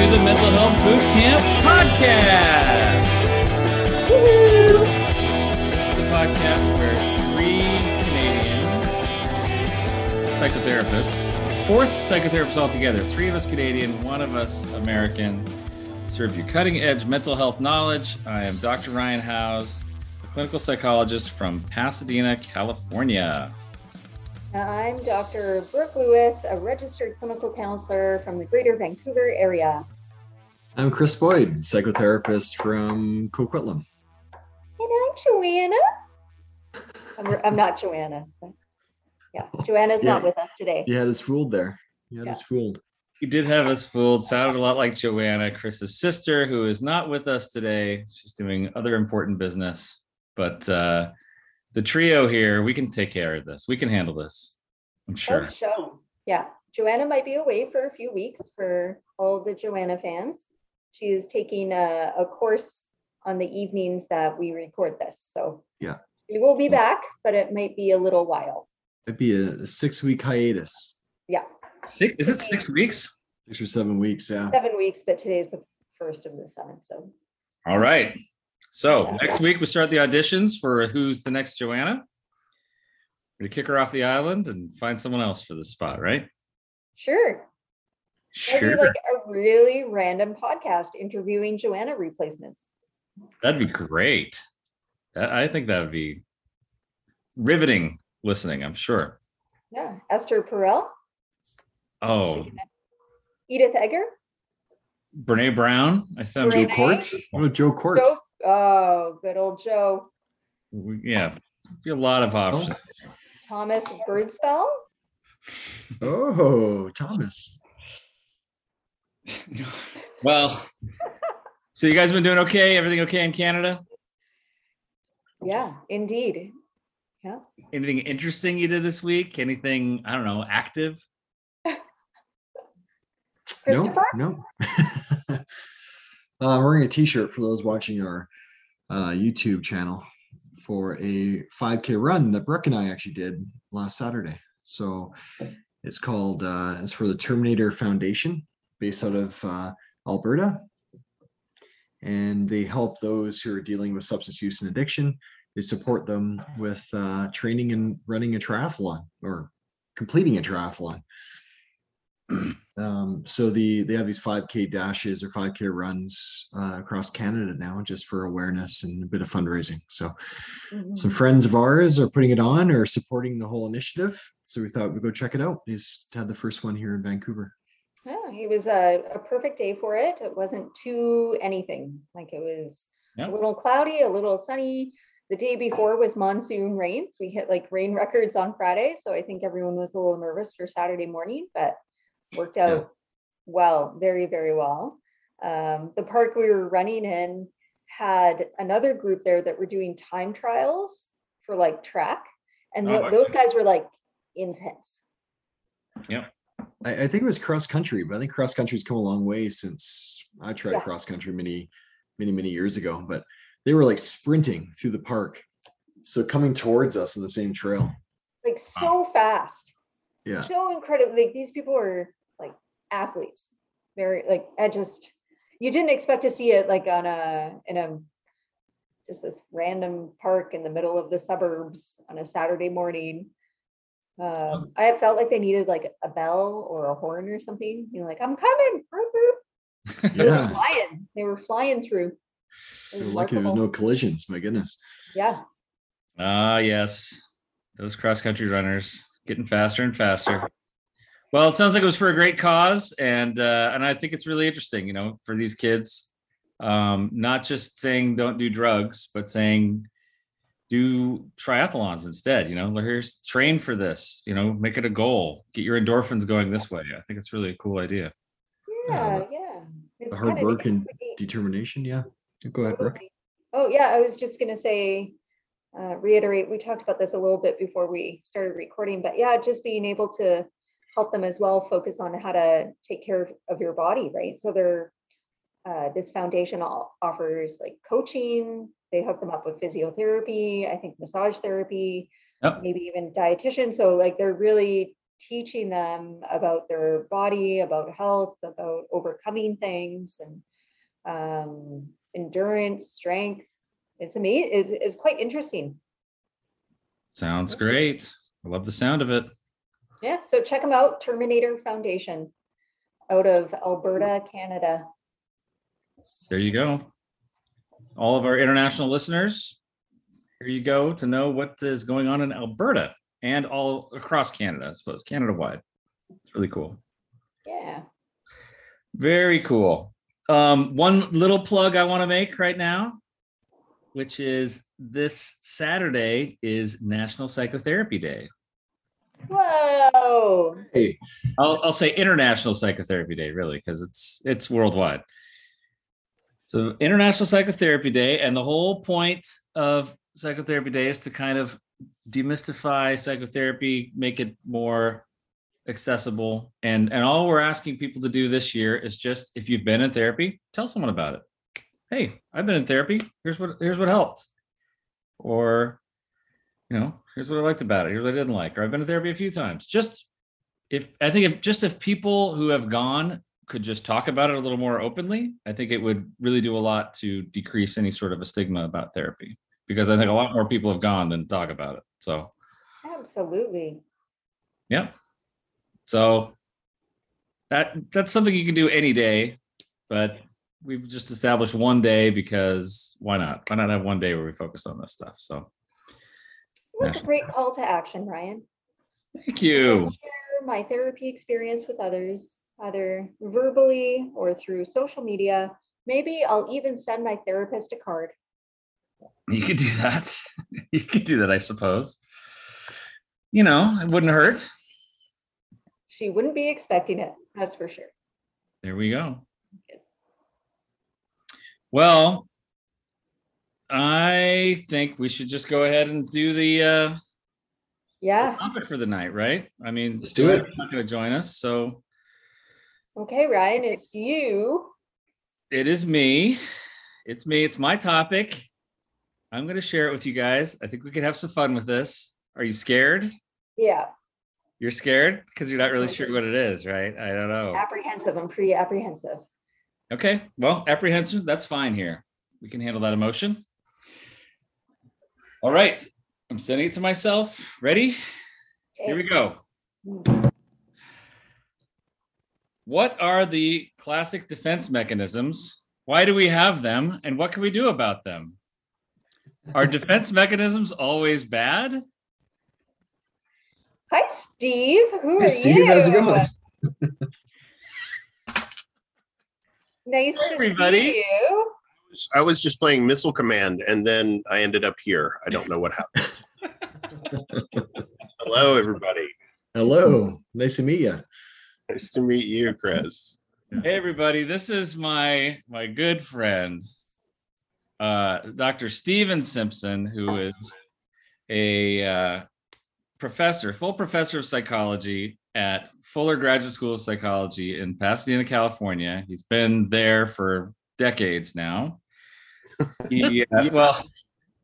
to the Mental Health Boot Camp Podcast. Woo-hoo. This is the podcast where three Canadian psychotherapists, fourth psychotherapist altogether, three of us Canadian, one of us American, serve you cutting edge mental health knowledge. I am Dr. Ryan Howes, a clinical psychologist from Pasadena, California. I'm Dr. Brooke Lewis, a registered clinical counselor from the Greater Vancouver area. I'm Chris Boyd, psychotherapist from Coquitlam. And I'm Joanna. I'm, I'm not Joanna. but Yeah, Joanna's not with us today. You had us fooled there. You had Yeah. us fooled. You did have us fooled. Sounded a lot like Joanna, Chris's sister, who is not with us today. She's doing other important business. But uh, the trio here, we can take care of this. We can handle this. I'm sure. Oh, show. Yeah, Joanna might be away for a few weeks for all the Joanna fans. She is taking a, a course on the evenings that we record this. So Yeah. we will be Yeah. back, but it might be a little while. It'd be a, six week hiatus, Yeah, Six, is it six weeks? six or seven weeks. Yeah. seven weeks, but today's the first of the seven. So All right. So next week we start the auditions for who's the next Joanna. We kick her off the island and find someone else for this spot, right? sure. Maybe Sure. like a really random podcast interviewing Joanna replacements. That'd be great. That, I think that would be riveting listening, I'm sure. Yeah, Esther Perel, Oh, Edith Eger, Brene Brown. I thought, Joe Renee? Court. Oh, Joe Court. Joe. Oh, good old Joe. yeah, be a lot of options. Thomas Birdspell. Oh, Thomas. Well, so you guys been doing okay? Everything okay in Canada? Yeah, indeed. Yeah. Anything interesting you did this week? Anything, I don't know, active? Christopher. No, no. uh, I'm wearing a T-shirt for those watching our uh, YouTube channel for a 5K run that Brooke and I actually did last Saturday. So it's called uh, it's for the Terminator Foundation, based out of uh, Alberta, and they help those who are dealing with substance use and addiction. They support them with uh, training and running a triathlon or completing a triathlon. Um, so the they have these 5k dashes or 5k runs uh, across Canada now just for awareness and a bit of fundraising. So Mhm. some friends of ours are putting it on or supporting the whole initiative. So we thought we'd go check it out. They just had the first one here in Vancouver. Yeah, it was a, a perfect day for it. It wasn't too anything. Like it was Yeah. a little cloudy, a little sunny. The day before was monsoon rains. We hit like rain records on Friday. So I think everyone was a little nervous for Saturday morning, but worked out well, very, very well. Um, the park we were running in had another group there that were doing time trials for like track. And Oh, tho- those guys were like intense. I, I think it was cross country, but I think cross country's come a long way since I tried Yeah. cross country many, many, many years ago. But they were like sprinting through the park. So coming towards us on the same trail. like so fast Yeah. so incredible like these people are like athletes very like i just you didn't expect to see it like on a in a just this random park in the middle of the suburbs on a saturday morning um, i felt like they needed like a bell or a horn or something you know like i'm coming boop, boop. they were Yeah. flying they were flying through It They're was lucky there was no collisions. My goodness. yeah Ah, yes. Those cross country runners getting faster and faster. Well, it sounds like it was for a great cause, and uh, and I think it's really interesting, you know, for these kids, um, not just saying don't do drugs, but saying do triathlons instead. You know, here's train for this. You know, make it a goal. Get your endorphins going this way. I think it's really a cool idea. yeah yeah it's hard work and. Determination. Yeah. Go ahead, Brooke. Oh, yeah, I was just gonna say, uh, reiterate, we talked about this a little bit before we started recording, but yeah, just being able to help them as well, focus on how to take care of- of your body, right? So they're, uh, this foundation all offers like coaching, they hook them up with physiotherapy, I think massage therapy, Yep. maybe even dietitian. So like they're really teaching them about their body, about health, about overcoming things and um, endurance, strength. It's amazing, is, is quite interesting. Sounds great. I love the sound of it. Yeah, so check them out, Terminator Foundation out of Alberta, Canada. There you go. All of our international listeners, here you go to know what is going on in Alberta and all across Canada, I suppose, Canada wide. It's really cool. Yeah. Very cool. Um, one little plug I want to make right now, which is this Saturday is National Psychotherapy Day. Whoa. Hey, I'll, I'll say International Psychotherapy Day, really, because it's it's worldwide. So International Psychotherapy Day, and the whole point of Psychotherapy Day is to kind of demystify psychotherapy, make it more accessible, and and all we're asking people to do this year is just if you've been in therapy, tell someone about it. Hey, I've been in therapy. Here's what here's what helped, or you know, here's what I liked about it. Here's what I didn't like. Or I've been to therapy a few times. Just if I think if just if people who have gone could just talk about it a little more openly, I think it would really do a lot to decrease any sort of a stigma about therapy. Because I think a lot more people have gone than talk about it. So Absolutely. yeah. So that that's something you can do any day, but we've just established one day because why not? Why not have one day where we focus on this stuff? So That's a great call to action, Ryan. thank you. Share my therapy experience with others, either verbally or through social media. Maybe I'll even send my therapist a card. You could do that. You could do that, I suppose. You know, it wouldn't hurt. She wouldn't be expecting it, that's for sure. There we go. Well, I think we should just go ahead and do the uh Yeah. topic for the night, right? I mean, Let's do it. Joanne's Not going to join us, so Okay, Ryan, it's you. it is me. It's me. It's my topic. I'm going to share it with you guys. I think we could have some fun with this. Are you scared? Yeah, You're scared because you're not really sure what it is, right? I don't know. apprehensive. I'm pretty apprehensive. Okay, well, apprehension, that's fine here. We can handle that emotion. All right, I'm sending it to myself. Ready? Here we go. What are the classic defense mechanisms? Why do we have them? And what can we do about them? Are defense mechanisms always bad? Hi, Steve. Who Hey, are Steve, you? how's it going? Nice Hi, to everybody. see you. I was just playing Missile Command, and then I ended up here. I don't know what happened. Hello, everybody. hello. Nice to meet you. Nice to meet you, Chris. Hey everybody, this is my my good friend, uh, Dr. Stephen Simpson, who is a uh, professor, full professor of psychology at Fuller Graduate School of Psychology in Pasadena, California. He's been there for decades now. He, uh, well,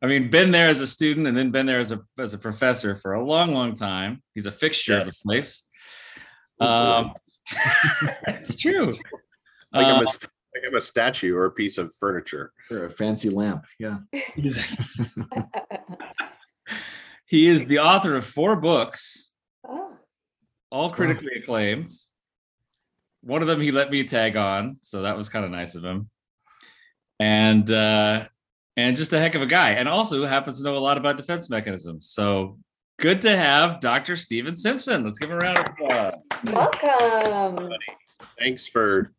I mean, been there as a student and then been there as a as a professor for a long, long time. He's a fixture of the Yes. place. Um, it's true. Like I'm, Uh, a, like I'm a statue or a piece of furniture. Or a fancy lamp. Yeah. he is the author of four books, Oh, all critically acclaimed. One of them he let me tag on, so that was kind of nice of him. And uh, and just a heck of a guy, and also happens to know a lot about defense mechanisms. So good to have Dr. Stephen Simpson. Let's give him a round of applause. welcome. Thanks for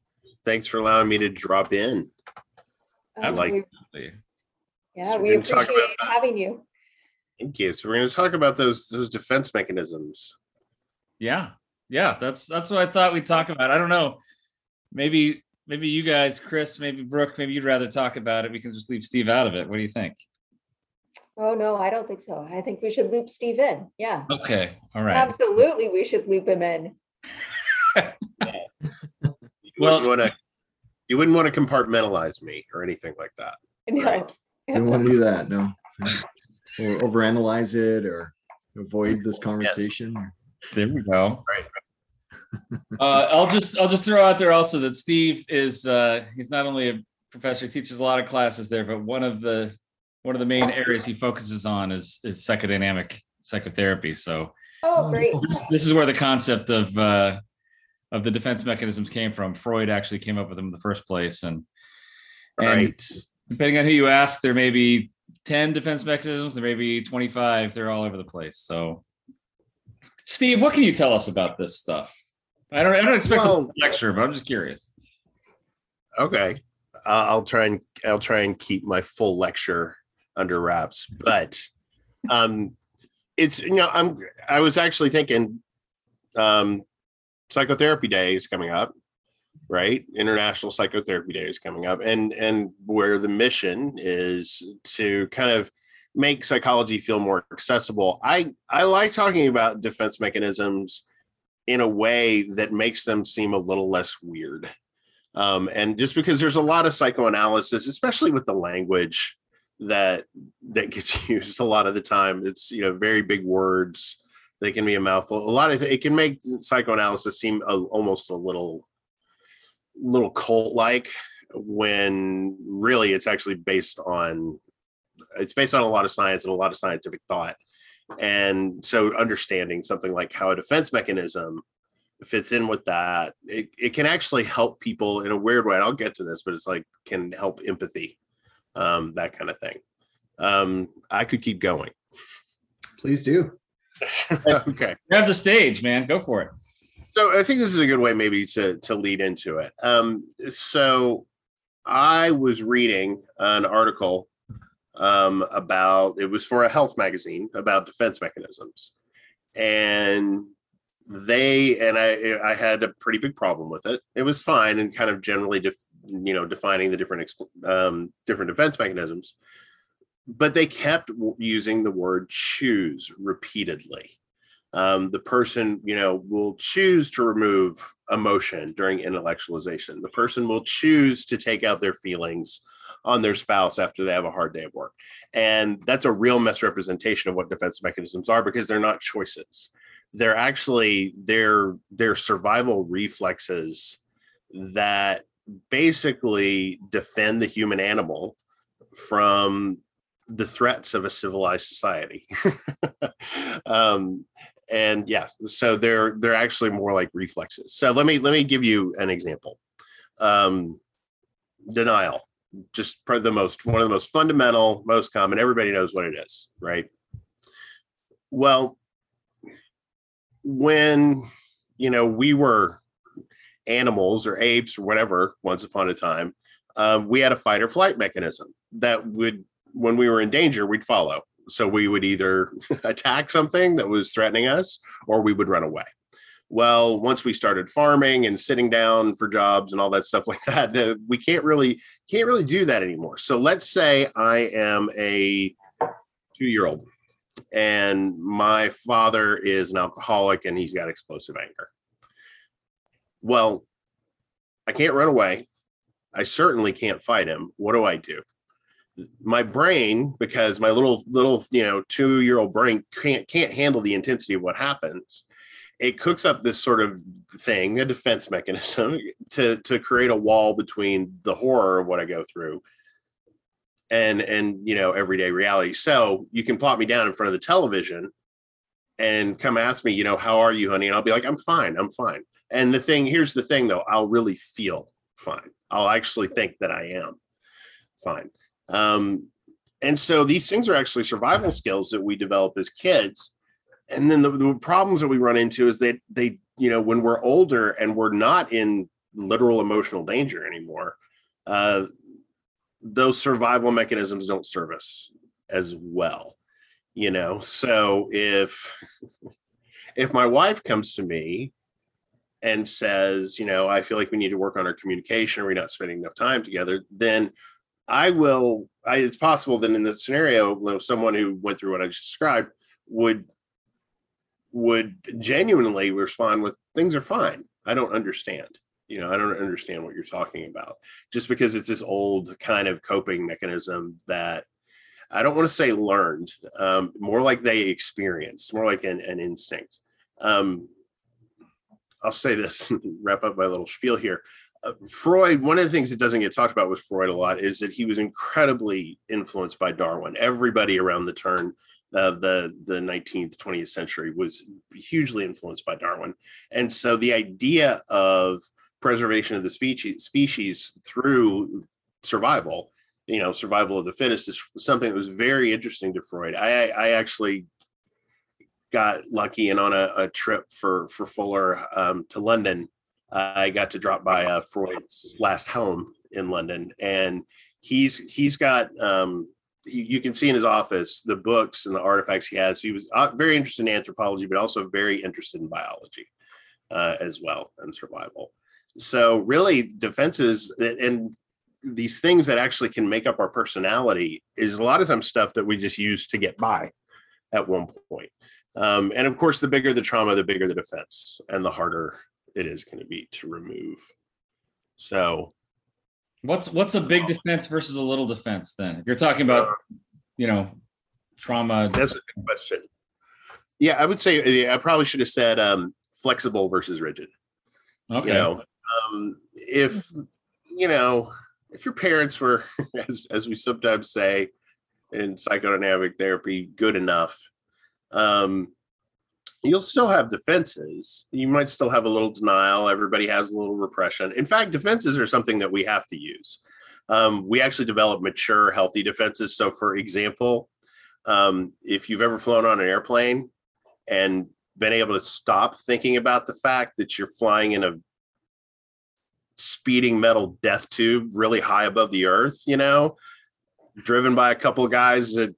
thanks for allowing me to drop in. I Um, like- we- Yeah, So we we're gonna talk appreciate about having you. Thank you. So we're going to talk about those those defense mechanisms. Yeah, yeah, that's that's what I thought we'd talk about. I don't know, maybe maybe you guys, Chris, maybe Brooke, maybe you'd rather talk about it. We can just leave Steve out of it. What do you think? Oh, no, I don't think so. I think we should loop Steve in. Yeah, Okay, all right. absolutely. We should loop him in. You Well- wouldn't want to you wouldn't want to compartmentalize me or anything like that. No. Right. We don't want to do that. No. Or overanalyze it or avoid this conversation. There we go. Right. Uh, I'll just I'll just throw out there also that Steve is uh, he's not only a professor, he teaches a lot of classes there, but one of the one of the main areas he focuses on is is psychodynamic psychotherapy. So Oh, great. this, this is where the concept of uh, of the defense mechanisms came from. Freud actually came up with them in the first place, and and depending on who you ask, there may be 10 defense mechanisms, there may be 25. They're all over the place. So, Steve, what can you tell us about this stuff? I don't, I don't expect a Well- lecture, but I'm just curious. Okay. Uh, I'll try and I'll try and keep my full lecture under wraps, but um, it's you know I'm I was actually thinking um, psychotherapy day is coming up, right? International Psychotherapy Day is coming up, and and where the mission is to kind of make psychology feel more accessible. I I like talking about defense mechanisms in a way that makes them seem a little less weird. Um, and just because there's a lot of psychoanalysis, especially with the language that that gets used a lot of the time, it's you know very big words. They can be a mouthful. A lot of it can make psychoanalysis seem a, almost a little little cult like when really it's actually based on it's based on a lot of science and a lot of scientific thought and so understanding something like how a defense mechanism fits in with that it, it can actually help people in a weird way and i'll get to this but it's like can help empathy um, that kind of thing um, i could keep going Please do. okay Grab the stage, man. Go for it. so i think this is a good way maybe to to lead into it um, so i was reading an article um, about it was for a health magazine about defense mechanisms. And they and i i had a pretty big problem with it. It was fine and kind of generally def, you know defining the different um, different defense mechanisms. But they kept using the word choose repeatedly. Um, the person you know will choose to remove emotion during intellectualization. The person will choose to take out their feelings on their spouse after they have a hard day of work. And that's a real misrepresentation of what defense mechanisms are because they're not choices. They're actually they're they're survival reflexes that basically defend the human animal from the threats of a civilized society. Um, and yeah so they're they're actually more like reflexes. So let me let me give you an example. Um, denial just probably the most one of the most fundamental most common everybody knows what it is right? Well when you know we were animals or apes or whatever once upon a time um, we had a fight or flight mechanism that would when we were in danger we'd follow. So we would either attack something that was threatening us or we would run away well once we started farming and sitting down for jobs and all that stuff like that we can't really can't really do that anymore. So let's say i am a two year old and my father is an alcoholic and he's got explosive anger. Well i can't run away. I certainly can't fight him. What do i do? My brain because my little little you know two year old brain can't can't handle the intensity of what happens it cooks up this sort of thing a defense mechanism to to create a wall between the horror of what i go through and and you know everyday reality. So you can plop me down in front of the television and come ask me you know how are you honey? And i'll be like i'm fine i'm fine. And the thing here's the thing though i'll really feel fine. I'll actually think that i am fine. Um, and so these things are actually survival skills that we develop as kids. And then the, the problems that we run into is that they, you know, when we're older and we're not in literal emotional danger anymore, uh, those survival mechanisms don't serve us as well. You know, so if if my wife comes to me and says, you know, I feel like we need to work on our communication, we're not spending enough time together, then I will. I, it's possible that in this scenario, you know, someone who went through what I just described would would genuinely respond with things are fine. I don't understand. You know, I don't understand what you're talking about. Just because it's this old kind of coping mechanism that I don't want to say learned, um, more like they experienced, more like an, an instinct. um, I'll say this, wrap up my little spiel here. Uh, Freud, one of the things that doesn't get talked about with Freud a lot is that he was incredibly influenced by Darwin. Everybody around the turn of the the 19th, 20th century was hugely influenced by Darwin, and so the idea of preservation of the species species through survival, you know, survival of the fittest is something that was very interesting to Freud. I I actually got lucky and on a, a trip for for Fuller um, to London I got to drop by uh, Freud's last home in London, and he's he's got um, he, you can see in his office the books and the artifacts he has. He was uh, very interested in anthropology, but also very interested in biology uh, as well and survival. So really, defenses and these things that actually can make up our personality is a lot of times stuff that we just use to get by at one point. Um, and of course, the bigger the trauma, the bigger the defense, and the harder it is going to be to remove. So, what's what's a big defense versus a little defense then? If you're talking about, you know, trauma. That's a good question. Yeah, I would say I probably should have said um, flexible versus rigid. Okay. You know, um, if you know, if your parents were, as as we sometimes say in psychodynamic therapy, good enough, um, you'll still have defenses. You might still have a little denial. Everybody has a little repression. In fact, defenses are something that we have to use. Um, we actually develop mature, healthy defenses. So, for example, um, if you've ever flown on an airplane and been able to stop thinking about the fact that you're flying in a speeding metal death tube really high above the earth, you know, driven by a couple of guys that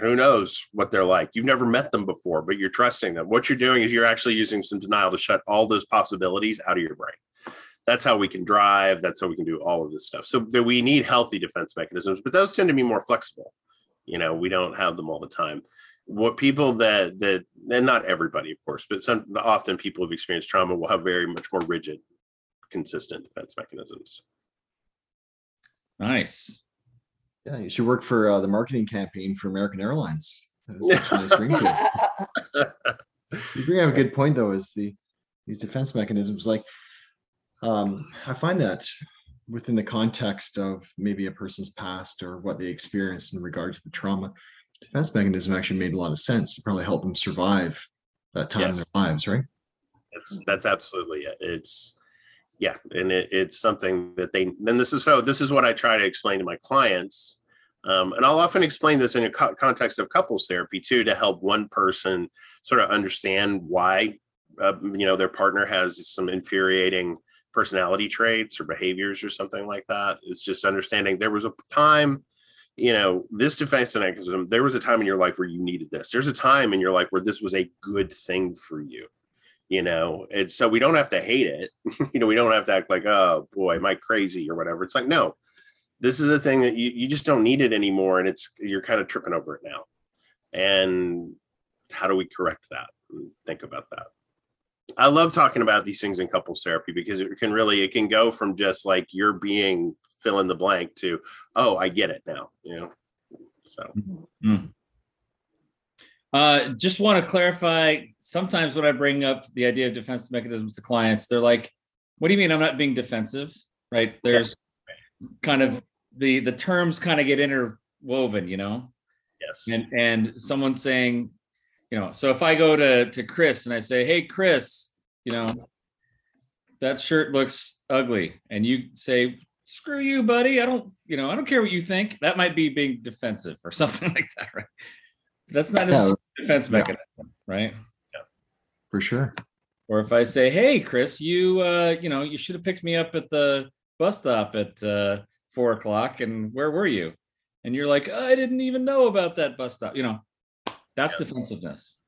who knows what they're like. You've never met them before, but you're trusting them. What you're doing is you're actually using some denial to shut all those possibilities out of your brain. That's how we can drive. That's how we can do all of this stuff. So that we need healthy defense mechanisms, but those tend to be more flexible. You know, we don't have them all the time. What people that that and not everybody, of course, but some often people who've experienced trauma will have very much more rigid, consistent defense mechanisms. Nice. Yeah, you should work for uh, the marketing campaign for American Airlines. That was such a nice ringtone. You bring up a good point though, is the these defense mechanisms. Like, um, I find that within the context of maybe a person's past or what they experienced in regard to the trauma, defense mechanism actually made a lot of sense to probably help them survive that time in their lives, right? That's that's absolutely it. It's yeah, and it, it's something that they. Then this is so. This is what I try to explain to my clients, um, and I'll often explain this in a co- context of couples therapy too, to help one person sort of understand why uh, you know their partner has some infuriating personality traits or behaviors or something like that. It's just understanding there was a time you know, this defense mechanism, there was a time in your life where you needed this. There's a time in your life where this was a good thing for you, you know, and so we don't have to hate it. you know, we don't have to act like, oh boy, am I crazy or whatever. It's like, no, this is a thing that you, you just don't need it anymore. And it's, you're kind of tripping over it now. And how do we correct that? Mm, think about that. I love talking about these things in couples therapy because it can really, it can go from just like you're being fill in the blank to, oh, I get it now, you know? So, mm-hmm. mm. Uh, just want to clarify. Sometimes when I bring up the idea of defense mechanisms to clients, they're like, "What do you mean I'm not being defensive?" Right? There's kind of the the terms kind of get interwoven, you know. yes. And and someone saying, you know, so if I go to to Chris and I say, "Hey, Chris, you know, that shirt looks ugly," and you say, "Screw you, buddy. I don't, you know, I don't care what you think." That might be being defensive or something like that, right? That's not Yeah, a defense Yeah. mechanism, right? Yeah. For sure. Or if I say, "Hey, Chris, you, uh, you know, you should have picked me up at the bus stop at uh, four o'clock, and where were you?" And you're like, "I didn't even know about that bus stop." You know, that's defensiveness.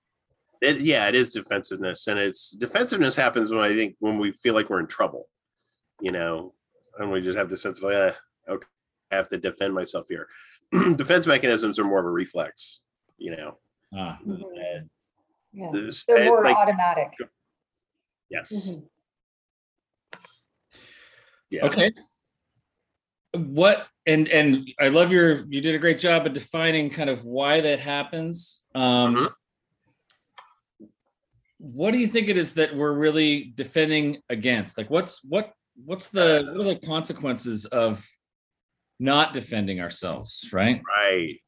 It, yeah, it is defensiveness, and it's defensiveness happens when I think when we feel like we're in trouble, you know, and we just have the sense of, yeah, okay, I have to defend myself here. Defense mechanisms are more of a reflex, you know. Ah, Mhm. And Yeah, this- they're and, more like, automatic. yes, Mhm. yeah, okay. What and and I love your you did a great job of defining kind of why that happens. Um Mhm. what do you think it is that we're really defending against? Like, what's what what's the what are the consequences of not defending ourselves? Right? Right.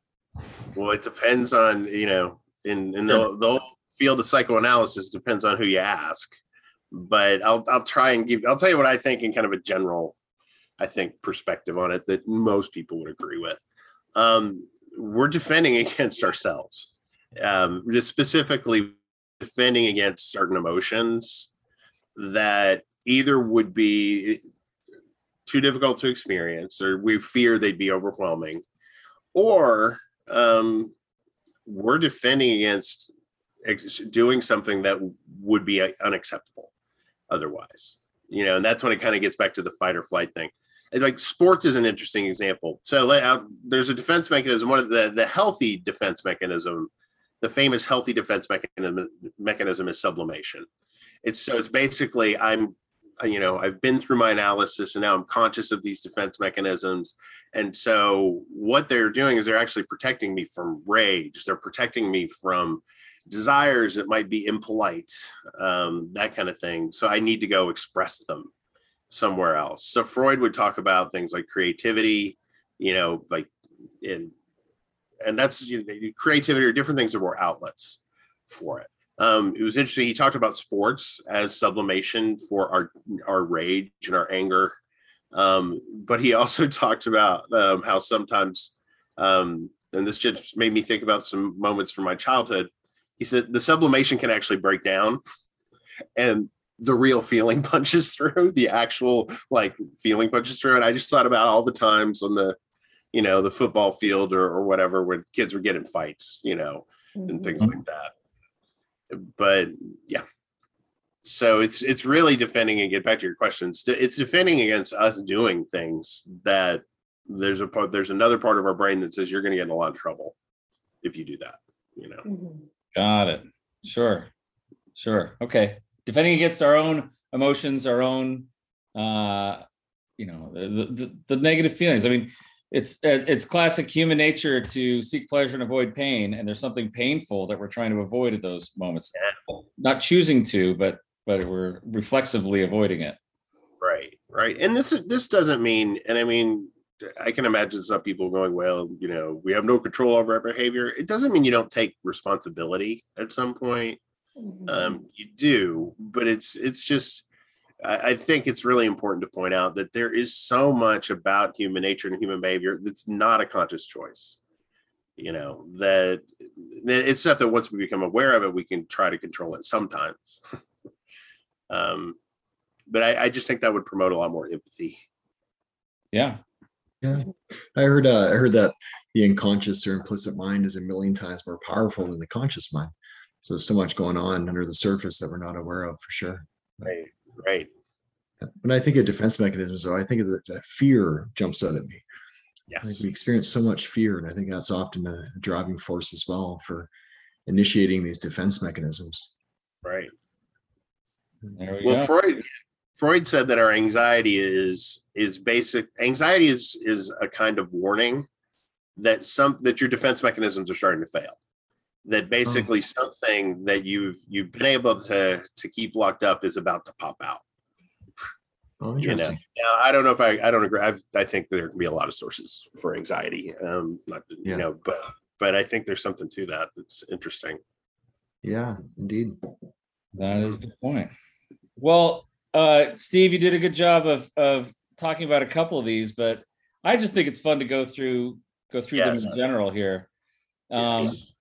Well, it depends on, you know, in, in the, the whole field of psychoanalysis depends on who you ask. But I'll, I'll try and give, I'll tell you what I think in kind of a general, I think, perspective on it that most people would agree with. Um, we're defending against ourselves, um, just specifically defending against certain emotions that either would be too difficult to experience or we fear they'd be overwhelming or um, we're defending against ex- doing something that would be uh, unacceptable otherwise you know and that's when it kind of gets back to the fight or flight thing. Like sports is an interesting example. So uh, there's a defense mechanism one of the the healthy defense mechanism the famous healthy defense mechanism mechanism is sublimation. It's so it's basically i'm you know i've been through my analysis and now i'm conscious of these defense mechanisms. And so what they're doing is they're actually protecting me from rage. They're protecting me from desires that might be impolite um, that kind of thing. So i need to go express them somewhere else. So freud would talk about things like creativity you know like in and that's you know, creativity or different things that were outlets for it um, it was interesting. He talked about sports as sublimation for our our rage and our anger, um, but he also talked about um, how sometimes, um, and this just made me think about some moments from my childhood. He said the sublimation can actually break down, and the real feeling punches through. The actual like feeling punches through, and I just thought about all the times on the, you know, the football field or, or whatever when kids were getting fights, you know, and Mhm. things like that but yeah so it's it's really defending and get back to your questions it's defending against us doing things that there's a part there's another part of our brain that says you're going to get in a lot of trouble if you do that you know Mhm. Got it. Sure. Sure. Okay. Defending against our own emotions, our own, uh, you know, the, the, the negative feelings. I mean, it's, uh, it's classic human nature to seek pleasure and avoid pain. And there's something painful that we're trying to avoid at those moments. Not choosing to, but, but we're reflexively avoiding it. right right and this this doesn't mean and i mean i can imagine some people going well you know we have no control over our behavior it doesn't mean you don't take responsibility at some point Mhm. um, you do but it's it's just I, I think it's really important to point out that there is so much about human nature and human behavior that's not a conscious choice you know that that it's stuff that once we become aware of it we can try to control it sometimes um but I, I just think that would promote a lot more empathy Yeah. Yeah, I heard. Uh, I heard that the unconscious or implicit mind is a million times more powerful than the conscious mind. So there's so much going on under the surface that we're not aware of, for sure. right right When I think of defense mechanisms, though, I think of that, that fear jumps out at me. I yes think we experience so much fear, and I think that's often a driving force as well for initiating these defense mechanisms. right There we well go. freud freud said that our anxiety is is basic anxiety is is a kind of warning that some that your defense mechanisms are starting to fail that basically something that you've you've been able to to keep locked up is about to pop out Oh, you know interesting. now i don't know if i i don't agree I've, i think there can be a lot of sources for anxiety um not Yeah. you know but but i think there's something to that that's interesting Yeah, indeed. That is a good point. Well, uh, Steve, you did a good job of of talking about a couple of these, but I just think it's fun to go through go through Yes. them in general here. Um, Yes.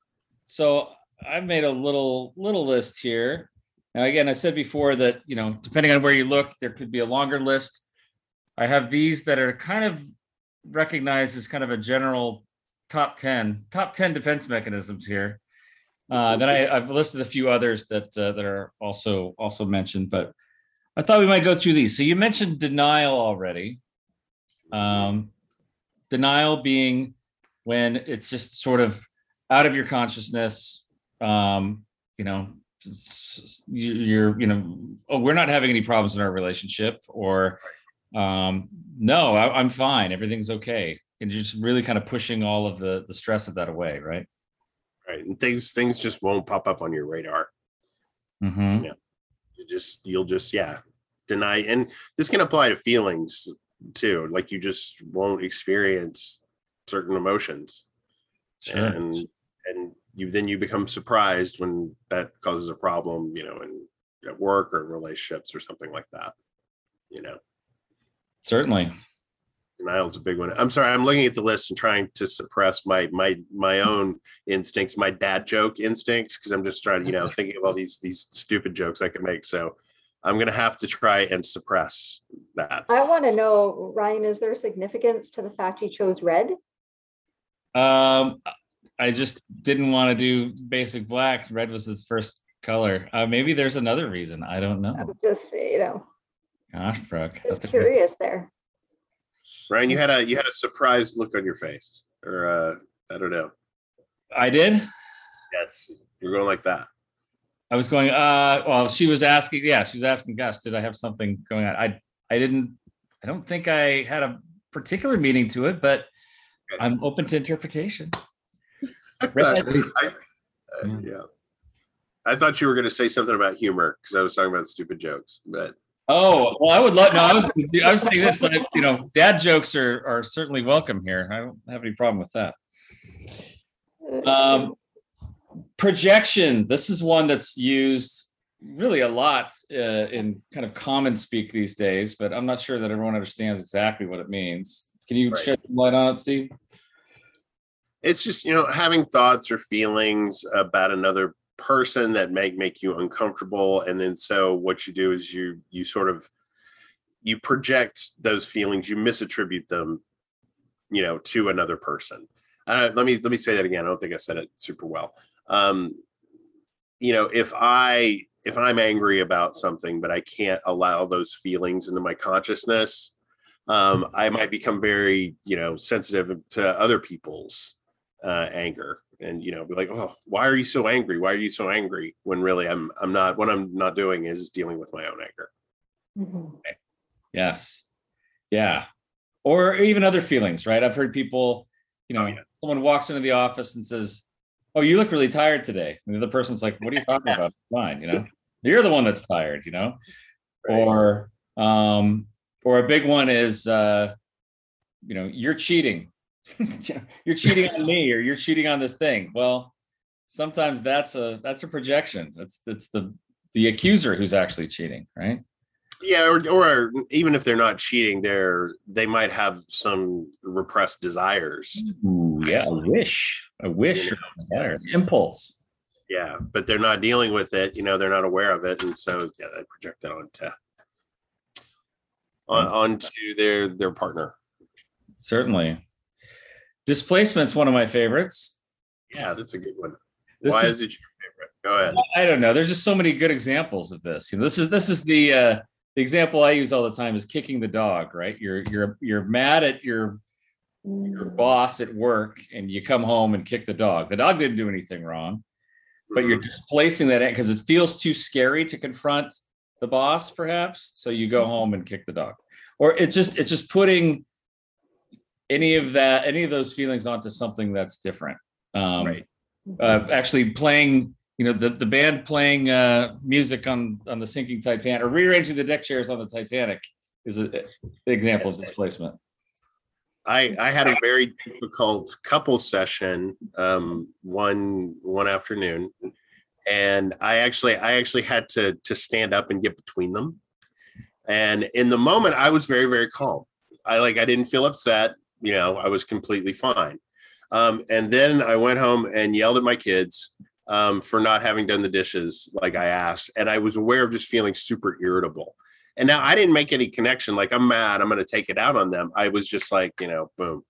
So I've made a little little list here. Now, again, I said before that you know, depending on where you look, there could be a longer list. I have these that are kind of recognized as kind of a general top ten top ten defense mechanisms here. Uh, then I, I've listed a few others that uh, that are also also mentioned, but I thought we might go through these. So you mentioned denial already. Um, denial being when it's just sort of out of your consciousness. Um, you know, you- you're you know, oh, we're not having any problems in our relationship, or um, no, I, I'm fine, everything's okay, and you're just really kind of pushing all of the the stress of that away, right? right and things things just won't pop up on your radar mm-hmm. You just you'll just yeah deny and this can apply to feelings too. Like you just won't experience certain emotions. Sure. and and you then you become surprised when that causes a problem you know in at work or relationships or something like that you know Certainly. denial is a big one i'm sorry i'm looking at the list and trying to suppress my my my own instincts my dad joke instincts because i'm just trying you know thinking of all these these stupid jokes i can make so i'm gonna have to try and suppress that I want to know, Ryan, is there significance to the fact you chose red? Um, I just didn't want to do basic black. Red was the first color. Uh, maybe there's another reason. I don't know. I'm just, you know, Gosh, Brooke. just that's a good- curious there. ryan you had a you had a surprised look on your face or uh i don't know I did. yes you're going like that I was going, uh, well, she was asking, yeah, she was asking, gosh, did I have something going on? I, I didn't, I don't think I had a particular meaning to it, but I'm open to interpretation. I thought- I, uh, yeah. I thought you were going to say something about humor because I was talking about stupid jokes, but Oh, well, I would love, no, I was, I was saying this, like, you know, dad jokes are, are certainly welcome here. I don't have any problem with that. Um, projection. This is one that's used really a lot uh, in kind of common speak these days, but I'm not sure that everyone understands exactly what it means. Can you Right. shed some light on it, Steve? It's just you know having thoughts or feelings about another person that make make you uncomfortable, and then so what you do is you you sort of you project those feelings, you misattribute them, you know, to another person. Uh, let me let me say that again. I don't think I said it super well. Um, you know, if I if I'm angry about something, but I can't allow those feelings into my consciousness, um, I might become very, you know, sensitive to other people's uh, anger, and you know, be like, "Oh, why are you so angry? Why are you so angry?" When really, I'm I'm not. What I'm not doing is dealing with my own anger. mhm. Yes. Yeah. Or even other feelings, right? I've heard people, you know, Oh, yeah. someone walks into the office and says, Oh, you look really tired today. And the other person's like, What are you talking about? Fine, you know, you're the one that's tired, you know? Right. Or um, or a big one is uh, you know, you're cheating. you're cheating on me or you're cheating on this thing. Well, sometimes that's a that's a projection. That's that's the the accuser who's actually cheating, right? Yeah, or, or even if they're not cheating, they're they might have some repressed desires. Ooh, yeah, a wish, a wish, You or know, impulse. Yeah, but they're not dealing with it. You know, they're not aware of it, and so yeah, they project it onto on, onto their their partner. Certainly. Displacement's one of my favorites. Yeah, that's a good one. This Why is, is it your favorite? Go ahead. I don't know. There's just so many good examples of this. You know, this is this is the uh, the example I use all the time is kicking the dog. Right? You're you're you're mad at your your boss at work, and you come home and kick the dog. The dog didn't do anything wrong, but you're Mhm. displacing that because it feels too scary to confront the boss, perhaps. So you go home and kick the dog, or it's just it's just putting any of that any of those feelings onto something that's different. Um, Right. uh, actually playing, you know, the, the band playing uh, music on on the sinking Titanic or rearranging the deck chairs on the Titanic is a, a example of displacement. I I had a very difficult couple session um, one one afternoon, and I actually I actually had to to stand up and get between them, and in the moment I was very very calm. I like I didn't feel upset. You know, I was completely fine. Um, and then I went home and yelled at my kids um, for not having done the dishes like I asked, and I was aware of just feeling super irritable. And now I didn't make any connection. Like I'm mad, I'm going to take it out on them. I was just like, you know, boom.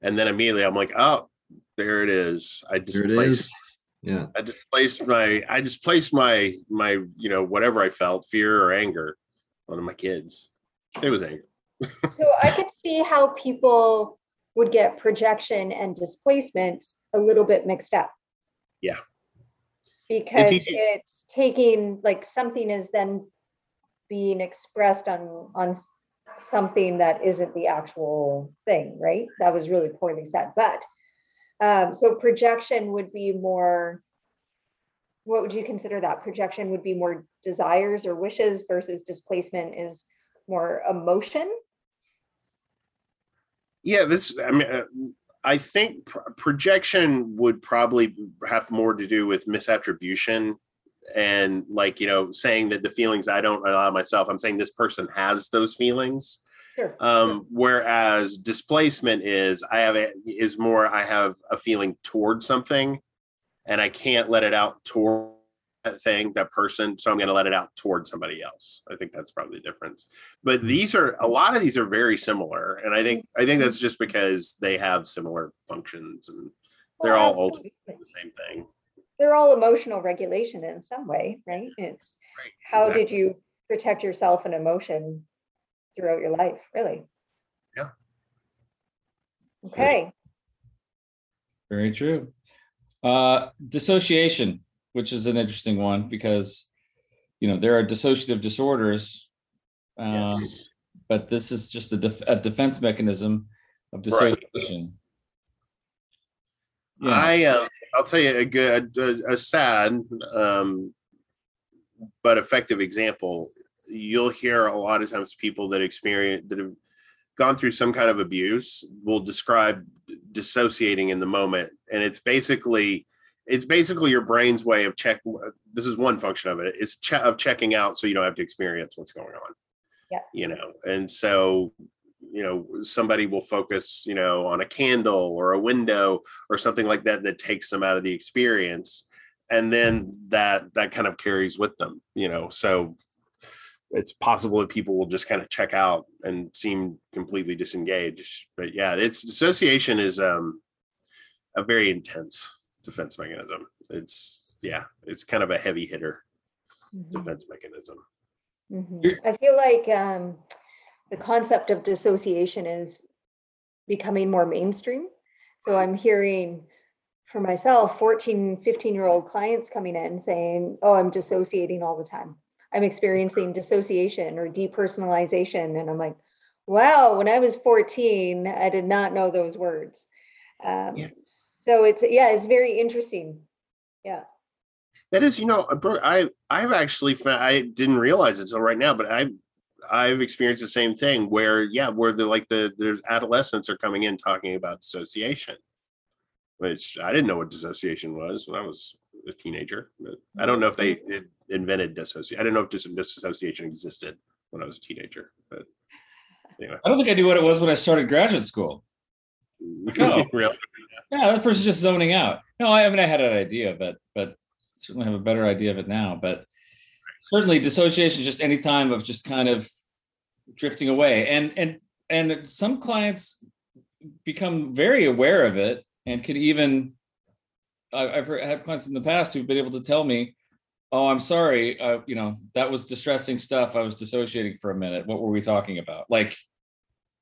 And then immediately I'm like, oh, there it is. I displaced. Yeah. I displaced my, I displaced my, my, you know, whatever I felt, fear or anger, onto my kids. It was anger. So I could see how people would get projection and displacement a little bit mixed up. Yeah. Because easy- it's taking, like, something is then being expressed on, on something that isn't the actual thing, right? That was really poorly said, but, um, so projection would be more what would you consider that projection would be more desires or wishes versus displacement is more emotion? Yeah, this, I mean, uh, I think pr- projection would probably have more to do with misattribution and like, you know, saying that the feelings I don't allow myself, I'm saying this person has those feelings. Sure. Um, whereas displacement is I have a, is more I have a feeling towards something and I can't let it out toward that thing, that person. So I'm going to let it out towards somebody else. I think that's probably the difference. But these are a lot of these are very similar, and I think I think that's just because they have similar functions and they're Well, all ultimately the same thing. They're all emotional regulation in some way, right? It's Right. how exactly. did you protect yourself and emotion throughout your life, really? Yeah. Okay, Very true. Uh, dissociation, which is an interesting one because, you know, there are dissociative disorders. Um, Yes. but this is just a, def- a defense mechanism of Right. dissociation. Yeah, I uh, I'll tell you a good a, a sad um, but effective example. You'll hear a lot of times people that experience that have gone through some kind of abuse will describe dissociating in the moment, and it's basically it's basically your brain's way of check. This is one function of it. It's che- of checking out so you don't have to experience what's going on. Yeah. You know, and so you know somebody will focus you know on a candle or a window or something like that that takes them out of the experience and then that that kind of carries with them you know so it's possible that people will just kind of check out and seem completely disengaged but yeah it's dissociation is um a very intense defense mechanism it's yeah it's kind of a heavy hitter Mhm, defense mechanism mhm. I feel like um, the concept of dissociation is becoming more mainstream. So I'm hearing for myself, 14, 15 year old clients coming in saying, Oh, I'm dissociating all the time. I'm experiencing dissociation or depersonalization. And I'm like, Wow, when I was 14, I did not know those words. Um, Yeah. So it's, yeah, it's very interesting. Yeah. That is, you know, uh, I I've actually found I didn't realize it until right now, but I've I've experienced the same thing where yeah, where the like the there's adolescents are coming in talking about dissociation, which I didn't know what dissociation was when I was a teenager. But I don't know if they invented dissociation. I didn't know if dis- dissociation existed when I was a teenager. But anyway, I don't think I knew what it was when I started graduate school. Oh. really, Yeah, that person's just zoning out. No, I, I mean I had an idea, but but certainly have a better idea of it now. But certainly dissociation is just any time of just kind of drifting away. And and and some clients become very aware of it and can even I've heard, had clients in the past who've been able to tell me, "Oh, I'm sorry, uh, you know that was distressing stuff. I was dissociating for a minute. What were we talking about?" Like,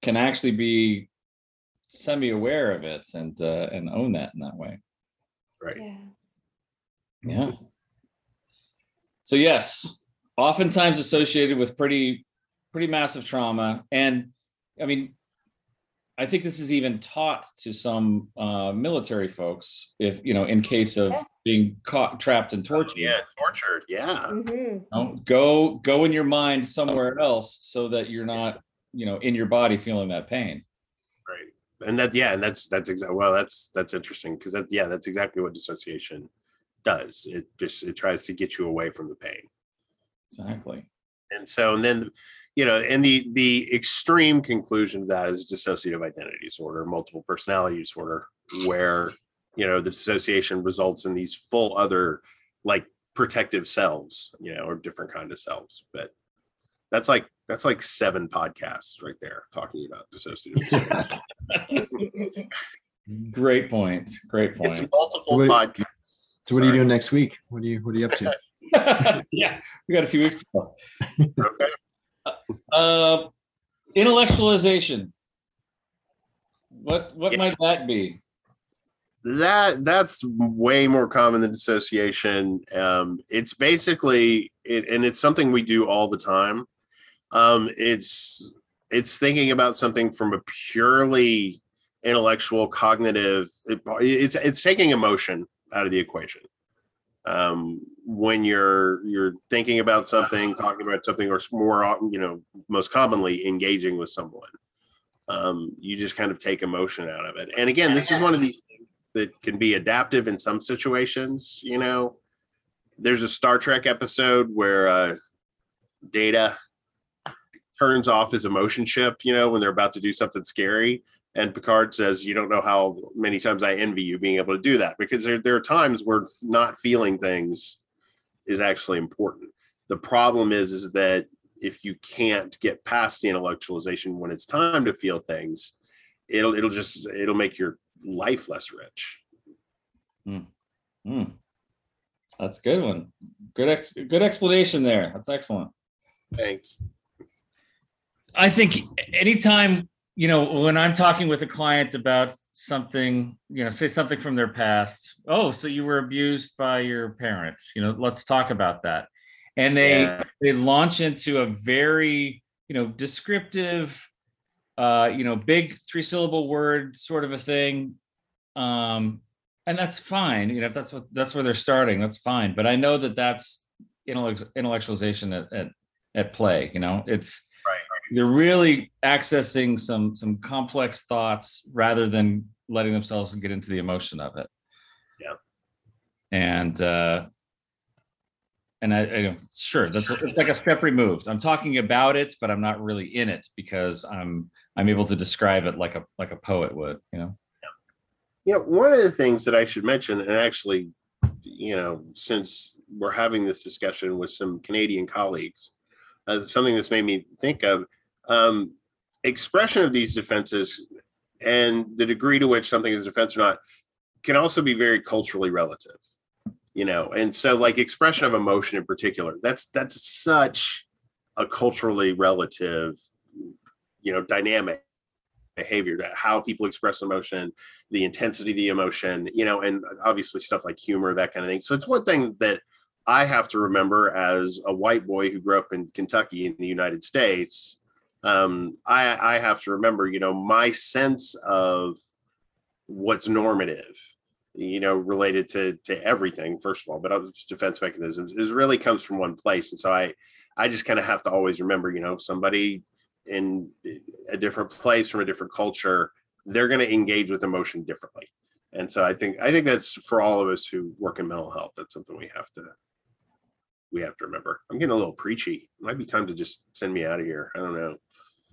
can actually be semi-aware of it and uh, and own that in that way. right? Yeah. Yeah. So yes, oftentimes associated with pretty pretty massive trauma, and I mean, I think this is even taught to some uh, military folks, if you know, in case of Yes. being caught, trapped, and tortured. Yeah, tortured. Yeah, Mhm. you know, go go in your mind somewhere else so that you're not, you know, in your body feeling that pain. And that yeah, and that's that's exactly well, that's that's interesting because that yeah, that's exactly what dissociation does. It just it tries to get you away from the pain. Exactly. and so and then you know and the the extreme conclusion of that is dissociative identity disorder multiple personality disorder where you know the dissociation results in these full other like protective selves you know or different kind of selves but that's like that's like seven podcasts right there talking about dissociative disorder. Great point. Great point. it's multiple Wait. podcasts So what are you doing next week? What are you What are you up to? yeah, we got a few weeks to go. okay Uh, intellectualization. What what Yeah. might that be? that that's way more common than dissociation um it's basically it, and it's something we do all the time um it's it's thinking about something from a purely intellectual cognitive it, it's it's taking emotion out of the equation um when you're you're thinking about something, talking about something, or more, often, you know, most commonly engaging with someone. Um, you just kind of take emotion out of it. And again, this is one of these things that can be adaptive in some situations. You know, there's a Star Trek episode where uh, Data turns off his emotion chip. You know, when they're about to do something scary, and Picard says, "You don't know how many times I envy you being able to do that because there there are times where not feeling things is actually important. The problem is is that if you can't get past the intellectualization when it's time to feel things, it'll it'll just it'll make your life less rich. Hmm. That's a good one. Good ex, good explanation there. That's excellent. Thanks. I think anytime, you know, when I'm talking with a client about something, you know, say something from their past, oh, so you were abused by your parents, you know, let's talk about that. And they Yeah. they launch into a very, you know, descriptive uh, you know, big three syllable word sort of a thing. Um and that's fine, you know, if that's what that's where they're starting, that's fine, but I know that that's intellectualization at, at at play, you know. It's. They're really accessing some some complex thoughts rather than letting themselves get into the emotion of it. Yeah. and uh and I, I sure that's it's like a step removed. I'm talking about it but i'm not really in it because i'm i'm able to describe it like a like a poet would you know? You know, one of the things that I should mention, and actually, you know, since we're having this discussion with some Canadian colleagues, uh, something that's made me think of um, expression of these defenses and the degree to which something is a defense or not can also be very culturally relative. You know, and so like expression of emotion in particular, that's that's such a culturally relative, you know, dynamic behavior that how people express emotion the intensity of the emotion, you know, and obviously stuff like humor, that kind of thing. So it's one thing that I have to remember as a white boy who grew up in Kentucky in the United States. Um, I, I have to remember, you know, my sense of what's normative, you know, related to to everything. First of all, but defense mechanisms is really comes from one place, and so I I just kind of have to always remember, you know, somebody in a different place from a different culture they're going to engage with emotion differently. And so i think i think that's for all of us who work in mental health that's something we have to we have to remember. I'm getting a little preachy. Might be time to just send me out of here. I don't know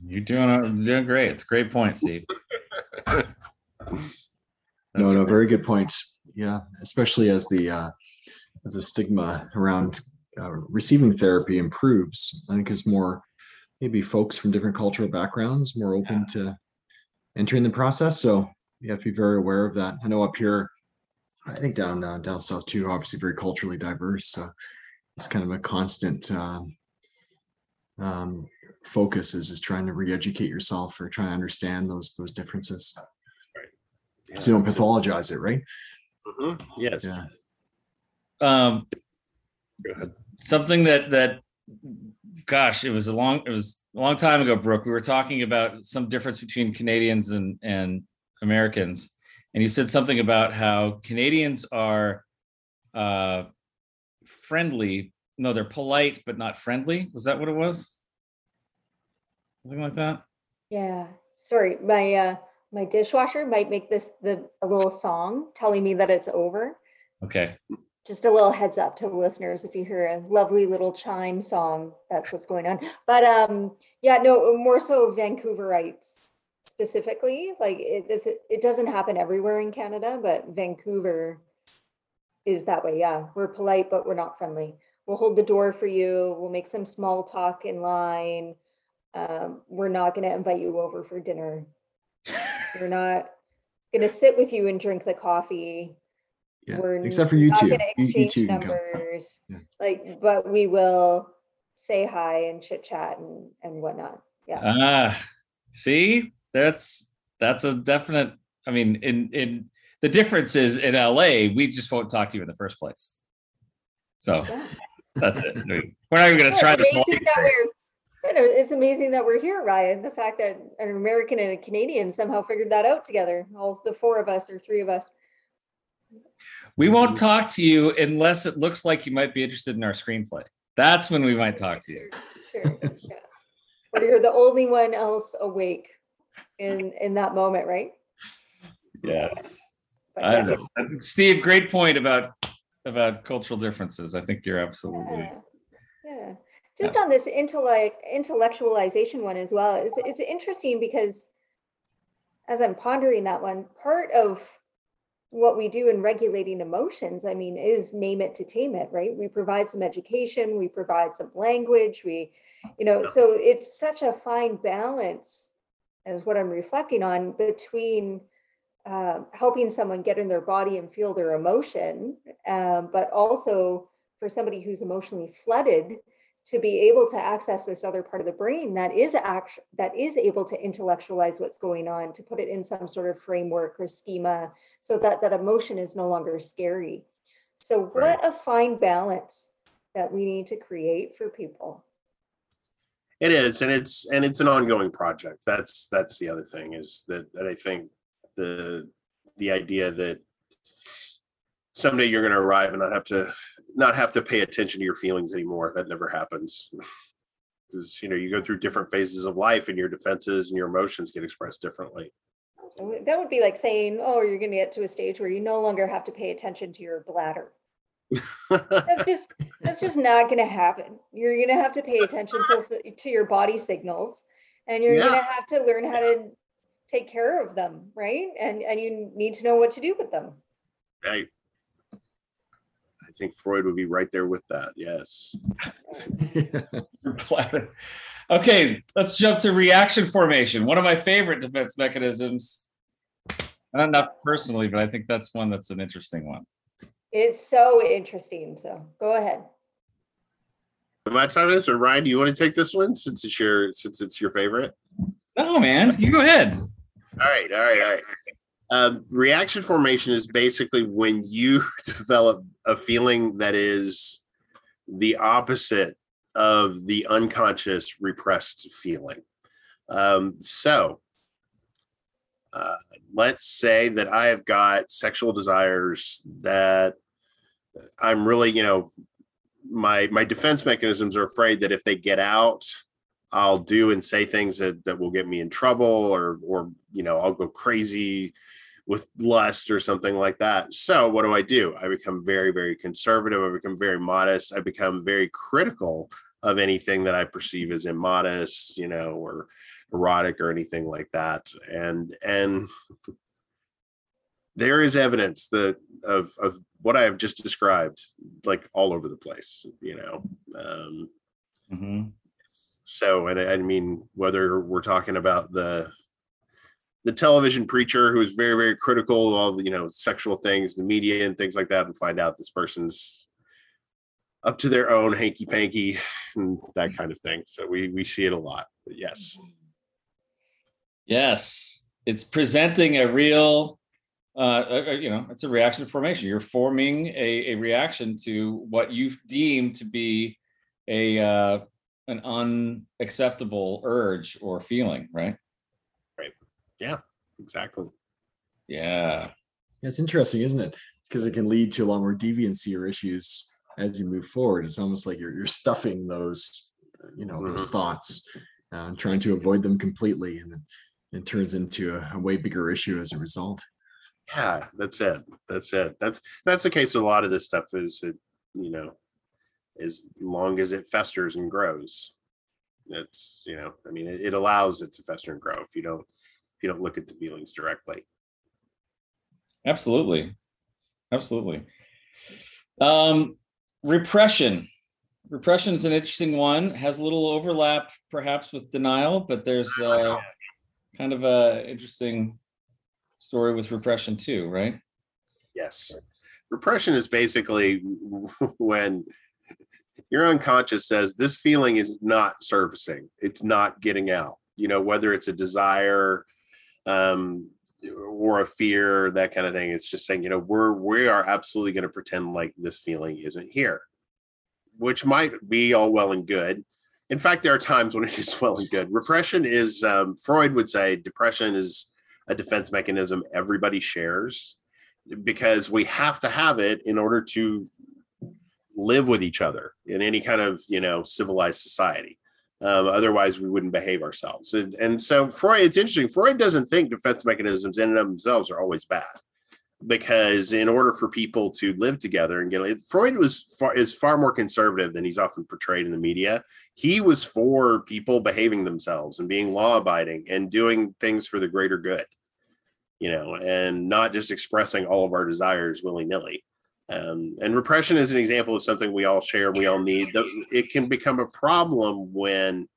you're doing uh, doing great it's a great point steve No, no, great. very good points. Yeah, especially as the uh, as the stigma around uh, receiving therapy improves. I think there's more maybe folks from different cultural backgrounds more open to entering the process. So you have to be very aware of that. I know up here, I think down uh, down south too, obviously very culturally diverse. So it's kind of a constant um, um, focus is is trying to re-educate yourself or trying to understand those those differences. Yeah, So you don't pathologize it, right? Mhm. yes. Yeah. um something that that gosh it was a long it was a long time ago brooke. We were talking about some difference between canadians and and americans. And you said something about how canadians are uh friendly. No they're polite but not friendly. Was that what it was something like that Yeah, sorry, my uh my dishwasher might make this the a little song telling me that it's over. okay Just a little heads up to the listeners if you hear a lovely little chime song, that's what's going on. But um yeah, no, more so Vancouverites specifically. Like it this it doesn't happen everywhere in Canada, but Vancouver is that way. Yeah, we're polite, but we're not friendly. We'll hold the door for you. We'll make some small talk in line. Um, we're not going to invite you over for dinner. We're not going to sit with you and drink the coffee. Yeah. We're Except for you not two. gonna You, you two numbers. Yeah. Like, but we will say hi and chit chat and and whatnot. Yeah. ah see that's that's a definite i mean in in the difference is in la we just won't talk to you in the first place so yeah. that's it I mean, we're not even going to try it's the that we're, you know, it's amazing that we're here, Ryan. The fact that an American and a Canadian somehow figured that out together. All the four of us or three of us. We mm-hmm. won't talk to you unless it looks like you might be interested in our screenplay. That's when we might talk to you. Sure, yeah. Or you're the only one else awake in, in that moment, right? Yes. But I don't yes. know. Steve, great point about about cultural differences. I think you're absolutely Yeah, yeah. Just on this intellect intellectualization one as well, it's it's interesting because as I'm pondering that one, part of what we do in regulating emotions, I mean, is name it to tame it, right? We provide some education, we provide some language, we, you know, so it's such a fine balance as what I'm reflecting on between uh, helping someone get in their body and feel their emotion, um, but also for somebody who's emotionally flooded to be able to access this other part of the brain that is act that is able to intellectualize what's going on to put it in some sort of framework or schema so that that emotion is no longer scary so Right. what a fine balance that we need to create for people It is, and it's and it's an ongoing project. That's that's the other thing is that that I think the the idea that someday you're going to arrive and not have to not have to pay attention to your feelings anymore. That never happens. Because you know you go through different phases of life, and your defenses and your emotions get expressed differently. so that would be like saying oh you're going to get to a stage where you no longer have to pay attention to your bladder that's just that's just not going to happen you're going to have to pay attention to, to your body signals and you're gonna have to learn how to take care of them right and and you need to know what to do with them I think Freud would be right there with that. Yes. Platter. Okay, let's jump to reaction formation. One of my favorite defense mechanisms. Don't know personally, but I think that's one that's an interesting one. it's so interesting so go ahead Am I talking this or Ryan? Do you want to take this one since it's your since it's your favorite? No, man, you go ahead. All right, all right, all right. Um, reaction formation is basically when you develop a feeling that is the opposite of the unconscious repressed feeling. Um, so, uh, let's say that I have got sexual desires that I'm really, you know, my my defense mechanisms are afraid that if they get out, I'll do and say things that, that will get me in trouble or or you know I'll go crazy with lust or something like that. So what do I do? I become very very conservative. I become very modest. I become very critical of anything that I perceive as immodest, you know, or erotic or anything like that. And and there is evidence that of of what I have just described, like all over the place, you know. Um, Mhm. so and I, I mean whether we're talking about the the television preacher who is very very critical of all the you know sexual things the media and things like that and find out this person's up to their own hanky panky and that kind of thing so we we see it a lot but yes Yes, it's presenting a real, uh, you know, it's a reaction formation. You're forming a, a reaction to what you deem to be a uh, an unacceptable urge or feeling, right? Exactly Yeah. It's interesting, isn't it? Because it can lead to a lot more deviancy or issues as you move forward. It's almost like you're you're stuffing those, you know, those thoughts, uh, trying to avoid them completely, and then it turns into a, a way bigger issue as a result. yeah that's it that's it that's that's the case with a lot of this stuff is it you know as long as it festers and grows it's you know i mean it, it allows it to fester and grow if you don't if you don't look at the feelings directly Absolutely. Absolutely. Um, repression. Repression is an interesting one, has a little overlap perhaps with denial, but there's uh, kind of a interesting story with repression too, right? Yes. Repression is basically when your unconscious says this feeling is not surfacing, it's not getting out. You know, whether it's a desire um, or a fear, that kind of thing. It's just saying, you know, we're we are absolutely going to pretend like this feeling isn't here, which might be all well and good. In fact, there are times when it is well and good. Repression is um, Freud would say repression is a defense mechanism everybody shares because we have to have it in order to live with each other in any kind of you know civilized society. Um, otherwise, we wouldn't behave ourselves. And, and so Freud, it's interesting. Freud doesn't think defense mechanisms in and of themselves are always bad, because in order for people to live together and get Freud was far, is far more conservative than he's often portrayed in the media. He was for people behaving themselves and being law abiding and doing things for the greater good, you know, and not just expressing all of our desires willy nilly. Um, and repression is an example of something we all share, we all need. It can become a problem when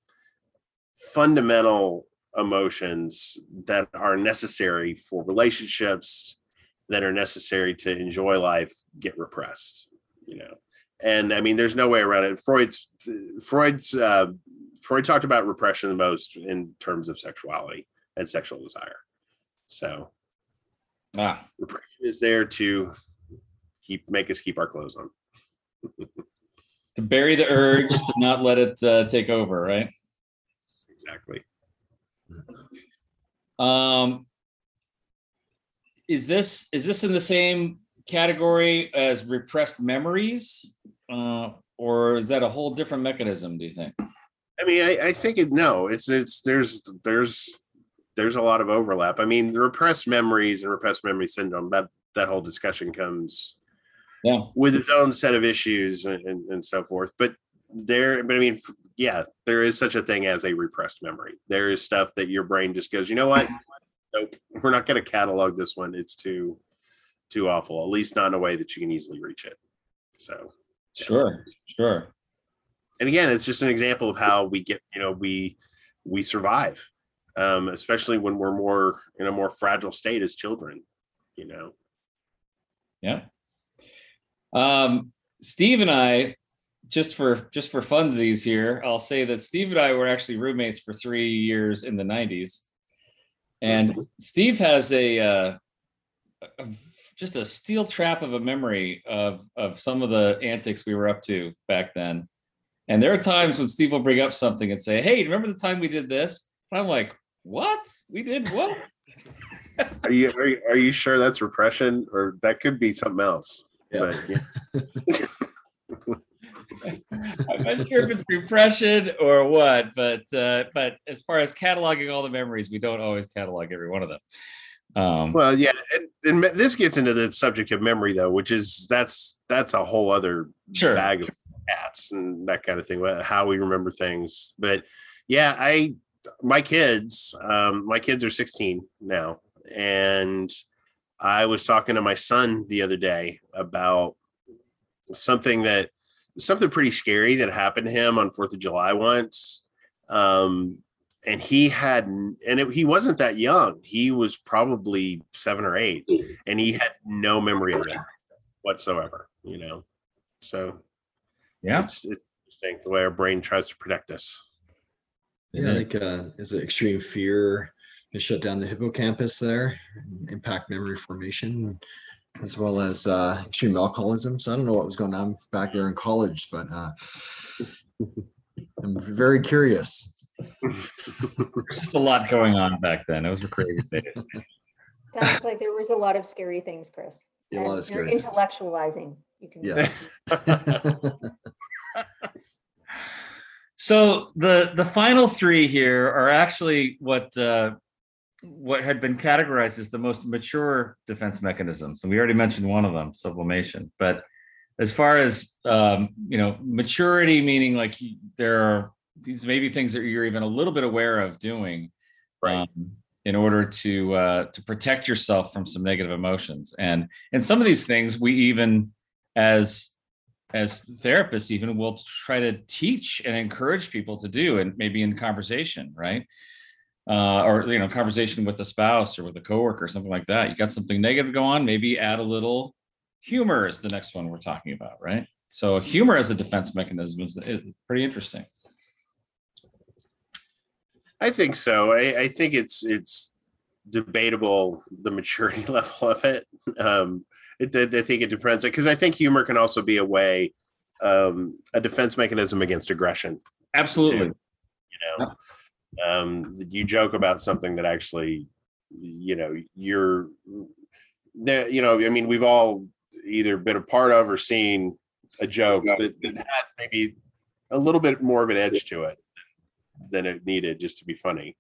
fundamental emotions that are necessary for relationships, that are necessary to enjoy life, get repressed. You know, and I mean, there's no way around it. Freud's Freud's uh, Freud talked about repression the most in terms of sexuality and sexual desire. So, Ah, repression is there to keep make us keep our clothes on. to bury the urge, to not let it uh, take over, right? Exactly. Um, is this is this in the same category as repressed memories, uh, or is that a whole different mechanism? Do you think? I mean, I, I think it no, it's it's there's there's there's a lot of overlap. I mean, the repressed memories and repressed memory syndrome that that whole discussion comes Yeah. with its own set of issues and, and, and so forth. But there, but I mean, yeah, there is such a thing as a repressed memory. There is stuff that your brain just goes, you know what? Nope, we're not going to catalog this one. It's too too awful. At least not in a way that you can easily reach it. So Sure, sure. and again it's just an example of how we get you know we we survive um especially when we're more in a more fragile state as children you know Yeah. Um, Steve and I, just for just for funsies here, I'll say that Steve and I were actually roommates for three years in the '90s, and Steve has a, uh, a just a steel trap of a memory of of some of the antics we were up to back then. And there are times when Steve will bring up something and say, "Hey, remember the time we did this?" And I'm like, "What? We did what?" are you are you, are you sure that's repression or that could be something else Yeah. but yeah. I'm not sure if it's repression or what, but uh, but as far as cataloging all the memories, we don't always catalog every one of them. Um, well yeah and, and this gets into the subject of memory though which is that's that's a whole other Sure. bag of cats and that kind of thing wha- how we remember things but yeah i my kids um my kids are 16 now and i was talking to my son the other day about something that something pretty scary that happened to him on fourth of july once. Um and he had and it, he wasn't that young. He was probably seven or eight and he had no memory of it whatsoever you know? So yeah, it's it's interesting the way our brain tries to protect us. Yeah, like uh, is it extreme fear to shut down the hippocampus there, and impact memory formation, as well as uh, extreme alcoholism. So I don't know what was going on back there in college, but uh, I'm very curious. there's just a lot going on back then. It was a crazy day. Sounds like there was a lot of scary things, Chris. Yeah, a lot of you're scary things. Intellectualizing. You can. Yes. So the the final three here are actually what uh, what had been categorized as the most mature defense mechanisms, and we already mentioned one of them, sublimation. But as far as um, you know, maturity meaning like there are these maybe things that you're even a little bit aware of doing, Right. um, in order to uh, to protect yourself from some negative emotions, and and some of these things we even as as therapists even will try to teach and encourage people to do and maybe in conversation right uh, or you know conversation with a spouse or with a coworker or something like that. You got something negative go on maybe add a little humor is the next one we're talking about right? So humor as a defense mechanism is, is pretty interesting. I think so. I, I think it's it's debatable the maturity level of it. Um it, I I think it depends because I think humor can also be a way, um, a defense mechanism against aggression. absolutely. You know um you joke about something that actually you know you're there, you know, I mean, we've all either been a part of or seen a joke that, that had maybe a little bit more of an edge to it than it needed just to be funny.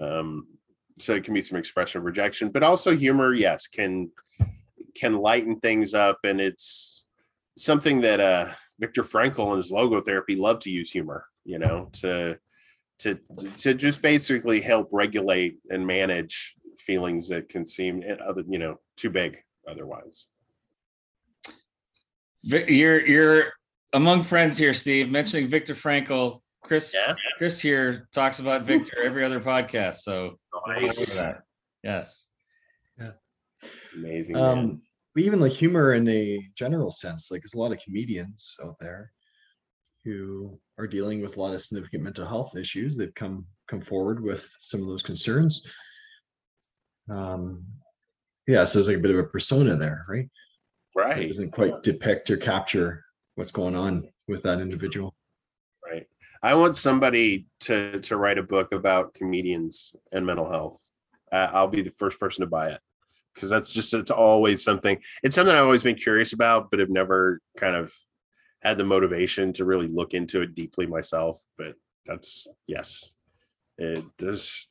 Um, so it can be some expression of rejection, but also humor, yes, can can lighten things up, and it's something that uh, Viktor Frankl and his logotherapy love to use humor, you know, to to to just basically help regulate and manage feelings that can seem eh, other, you know, too big otherwise. You're you're among friends here, Steve. Mentioning Viktor Frankl. Chris Yeah. Chris here talks about Viktor every other podcast. So Nice. remember that. Yes. Amazing. man. Um, even like humor in a general sense, like there's a lot of comedians out there who are dealing with a lot of significant mental health issues. They've come come forward with some of those concerns. Um, yeah, so there's like a bit of a persona there, right? Right. It doesn't quite depict or capture what's going on with that individual. Right. I want somebody to to write a book about comedians and mental health. Uh, I'll be the first person to buy it because that's just it's always something. It's something I've always been curious about, but have never kind of had the motivation to really look into it deeply myself. But that's yes, it does.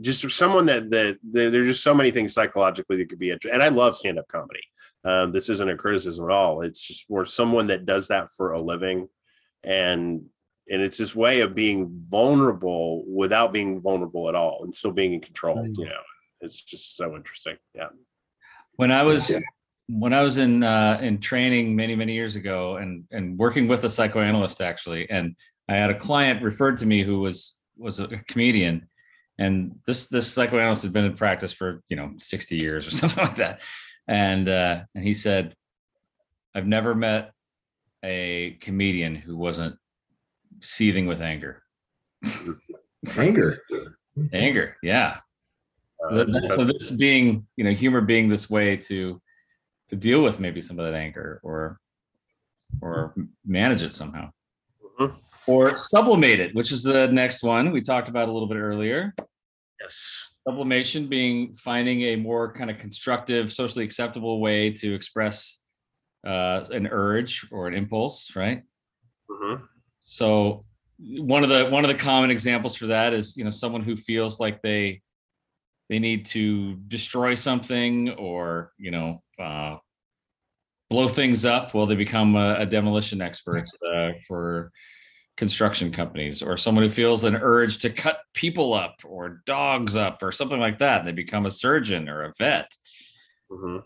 Just someone that that there, there's just so many things psychologically that could be interesting. And I love stand up comedy. Um, this isn't a criticism at all. It's just for someone that does that for a living and and it's this way of being vulnerable without being vulnerable at all and still being in control Mm. you know it's just so interesting yeah When I was when I was in uh, in training many many years ago and and working with a psychoanalyst actually, and I had a client referred to me who was was a comedian, and this this psychoanalyst had been in practice for you know sixty years or something like that, and uh, and he said, I've never met a comedian who wasn't seething with anger. Anger. Anger, yeah. Uh, Th- th- so this being you know humor being this way to to deal with maybe some of that anger or or manage it somehow. Mhm. or sublimate it which is the next one we talked about a little bit earlier. Yes. Sublimation being finding a more kind of constructive socially acceptable way to express uh, an urge or an impulse right? Mm-hmm. so one of the one of the common examples for that is you know someone who feels like they they need to destroy something or you know uh, blow things up. Well, they become a, a demolition expert uh, for construction companies, or someone who feels an urge to cut people up or dogs up or something like that. And they become a surgeon or a vet. Mhm.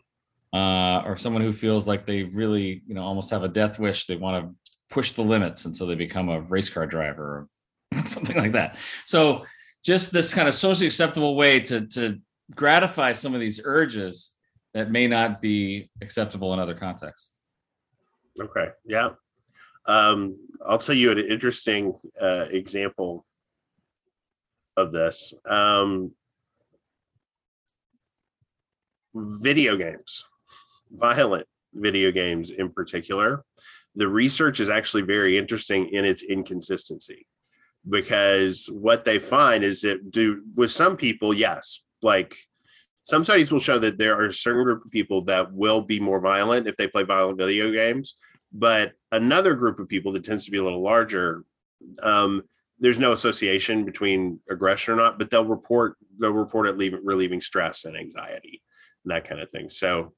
uh, or someone who feels like they really, you know, almost have a death wish. They want to push the limits, and so they become a race car driver or something like that. So, just this kind of socially acceptable way to to gratify some of these urges that may not be acceptable in other contexts. okay yeah. Um i'll tell you an interesting uh example of this. Um video games violent video games in particular. The research is actually very interesting in its inconsistency because what they find is that do with some people yes like some studies will show that there are a certain group of people that will be more violent if they play violent video games but another group of people that tends to be a little larger um, there's no association between aggression or not but they'll report they'll report it relieving stress and anxiety and that kind of thing. So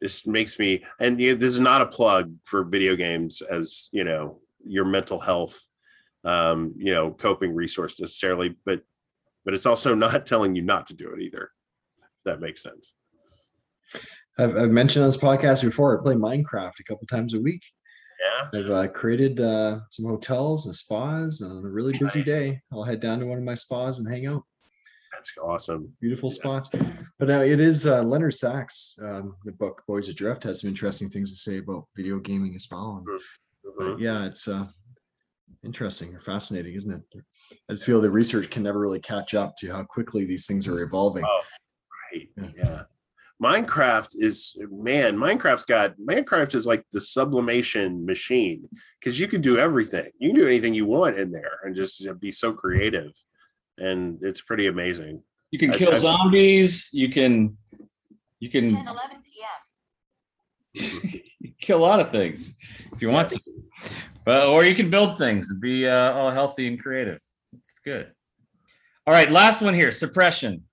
this makes me and you know, this is not a plug for video games as you know your mental health um you know coping resource necessarily but but it's also not telling you not to do it either that makes sense I've, I've mentioned on this podcast before. I play Minecraft a couple times a week. yeah I've uh, created uh, some hotels and spas, and on a really busy day, I'll head down to one of my spas and hang out. that's awesome Beautiful Yeah. spots. But now it is uh, Leonard Sax. Um, the book Boys Adrift has some interesting things to say about video gaming as well. And, Mhm. but yeah, it's uh, interesting or fascinating, isn't it? I just feel the research can never really catch up to how quickly these things are evolving. Oh, right. Yeah. Yeah. Minecraft is man, Minecraft's got Minecraft is like the sublimation machine because you can do everything. You can do anything you want in there and just be so creative. And it's pretty amazing. You can I- kill I've- zombies. You can You can 10, 11 p.m. you kill a lot of things if you want to. But or you can build things and be uh, all healthy and creative. It's good. All right, last one here. Suppression.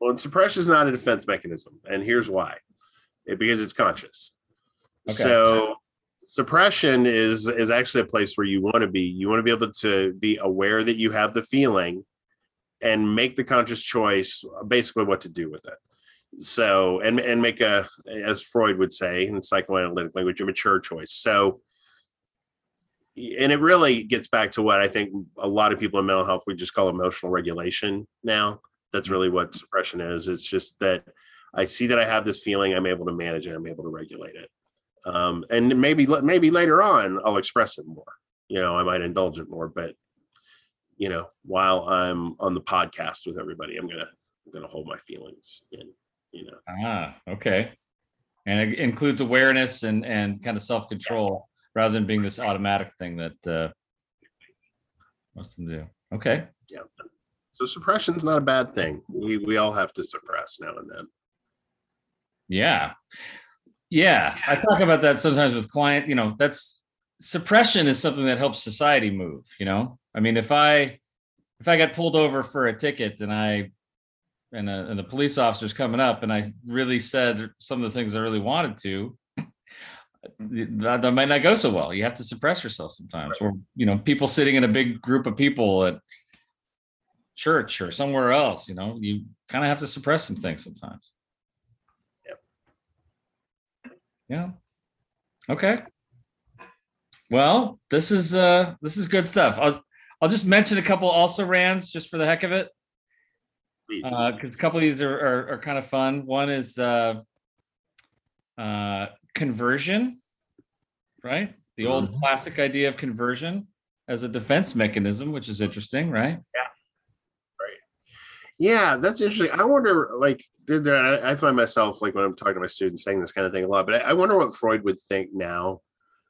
Well, and suppression is not a defense mechanism, and here's why: it, because it's conscious. Okay. So suppression is is actually a place where you want to be. You want to be able to be aware that you have the feeling, and make the conscious choice, basically what to do with it. So and and make a, as Freud would say in psychoanalytic language, a mature choice. So. And it really gets back to what I think a lot of people in mental health we just call emotional regulation now that's really what suppression is it's just that i see that i have this feeling i'm able to manage it i'm able to regulate it um, and maybe maybe later on i'll express it more you know i might indulge it more but you know while i'm on the podcast with everybody i'm gonna i'm gonna hold my feelings in you know Ah, okay. And it includes awareness and and kind of self-control rather than being this automatic thing that uh most of them do. Okay. yeah so suppression's not a bad thing we we all have to suppress now and then Yeah. Yeah. I talk about that sometimes with client, you know, that's suppression is something that helps society move, you know? I mean, if I if I got pulled over for a ticket and I and a, and the police officer's coming up and I really said some of the things I really wanted to, that, that might not go so well. You have to suppress yourself sometimes. Or, you know, people sitting in a big group of people at church or somewhere else, you know, you kind of have to suppress some things sometimes. Yep. Yeah. Okay. Well, this is uh this is good stuff. I'll I'll just mention a couple also rans just for the heck of it. Uh because a couple of these are, are are kind of fun. One is uh uh conversion, right? The old Mhm. classic idea of conversion as a defense mechanism, which is interesting, right? Yeah, that's interesting. I wonder, like, did that? I find myself like when I'm talking to my students saying this kind of thing a lot, but I, I wonder what Freud would think now,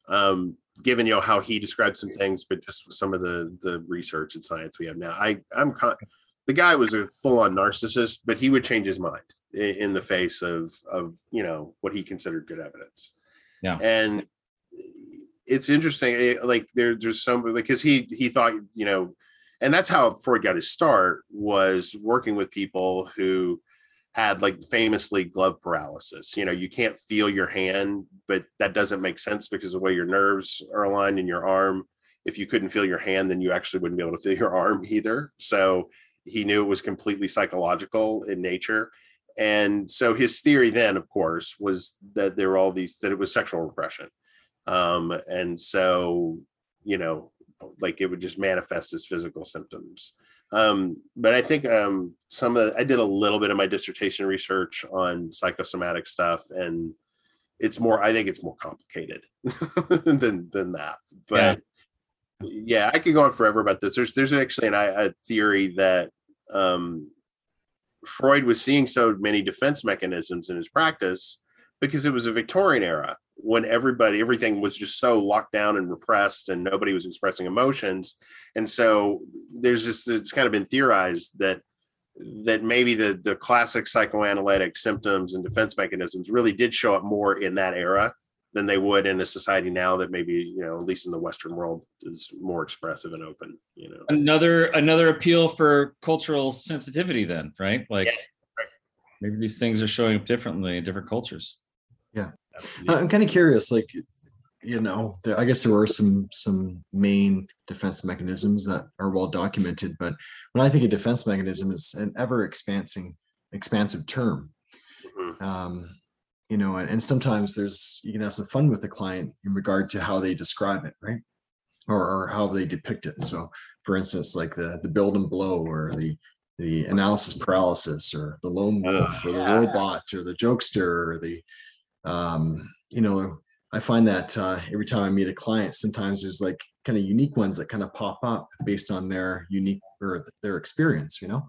um, given you know how he described some things, but just some of the the research and science we have now. I I'm con- the guy was a full on narcissist, but he would change his mind in, in the face of of you know what he considered good evidence. Yeah. and it's interesting. eh, Like there, there's some like because he he thought you know and that's how Freud got his start was working with people who had like famously glove paralysis. You know, you can't feel your hand, but that doesn't make sense because the way your nerves are aligned in your arm. If you couldn't feel your hand, then you actually wouldn't be able to feel your arm either. So he knew it was completely psychological in nature. And so his theory then, of course, was that there were all these that it was sexual repression. Um, and so, you know, like it would just manifest as physical symptoms. Um, but I think um, some of I did a little bit of my dissertation research on psychosomatic stuff, and it's more. I think it's more complicated than than that. But yeah. I could go on forever about this. There's there's actually an, a theory that um, Freud was seeing so many defense mechanisms in his practice because it was a Victorian era when everybody everything was just so locked down and repressed and nobody was expressing emotions and so there's just it's kind of been theorized that that maybe the the classic psychoanalytic symptoms and defense mechanisms really did show up more in that era than they would in a society now that maybe you know at least in the western world is more expressive and open you know Another another appeal for cultural sensitivity then, right? Like right. maybe these things are showing up differently in different cultures. I- I'm kind of curious, like, you know, there, I guess there were some some main defense mechanisms that are well documented, but when I think of defense mechanism, it's an ever expansing, expansive term. Mhm. Um, you know, and, and sometimes there's you can have some fun with the client in regard to how they describe it, right? Or, or how they depict it. So, for instance, like the the build and blow, or the the analysis paralysis, or the lone wolf, or the yeah. robot, or the jokester, or the um, you know, I find that uh, every time I meet a client, sometimes there's like kind of unique ones that kind of pop up based on their unique or their experience, you know.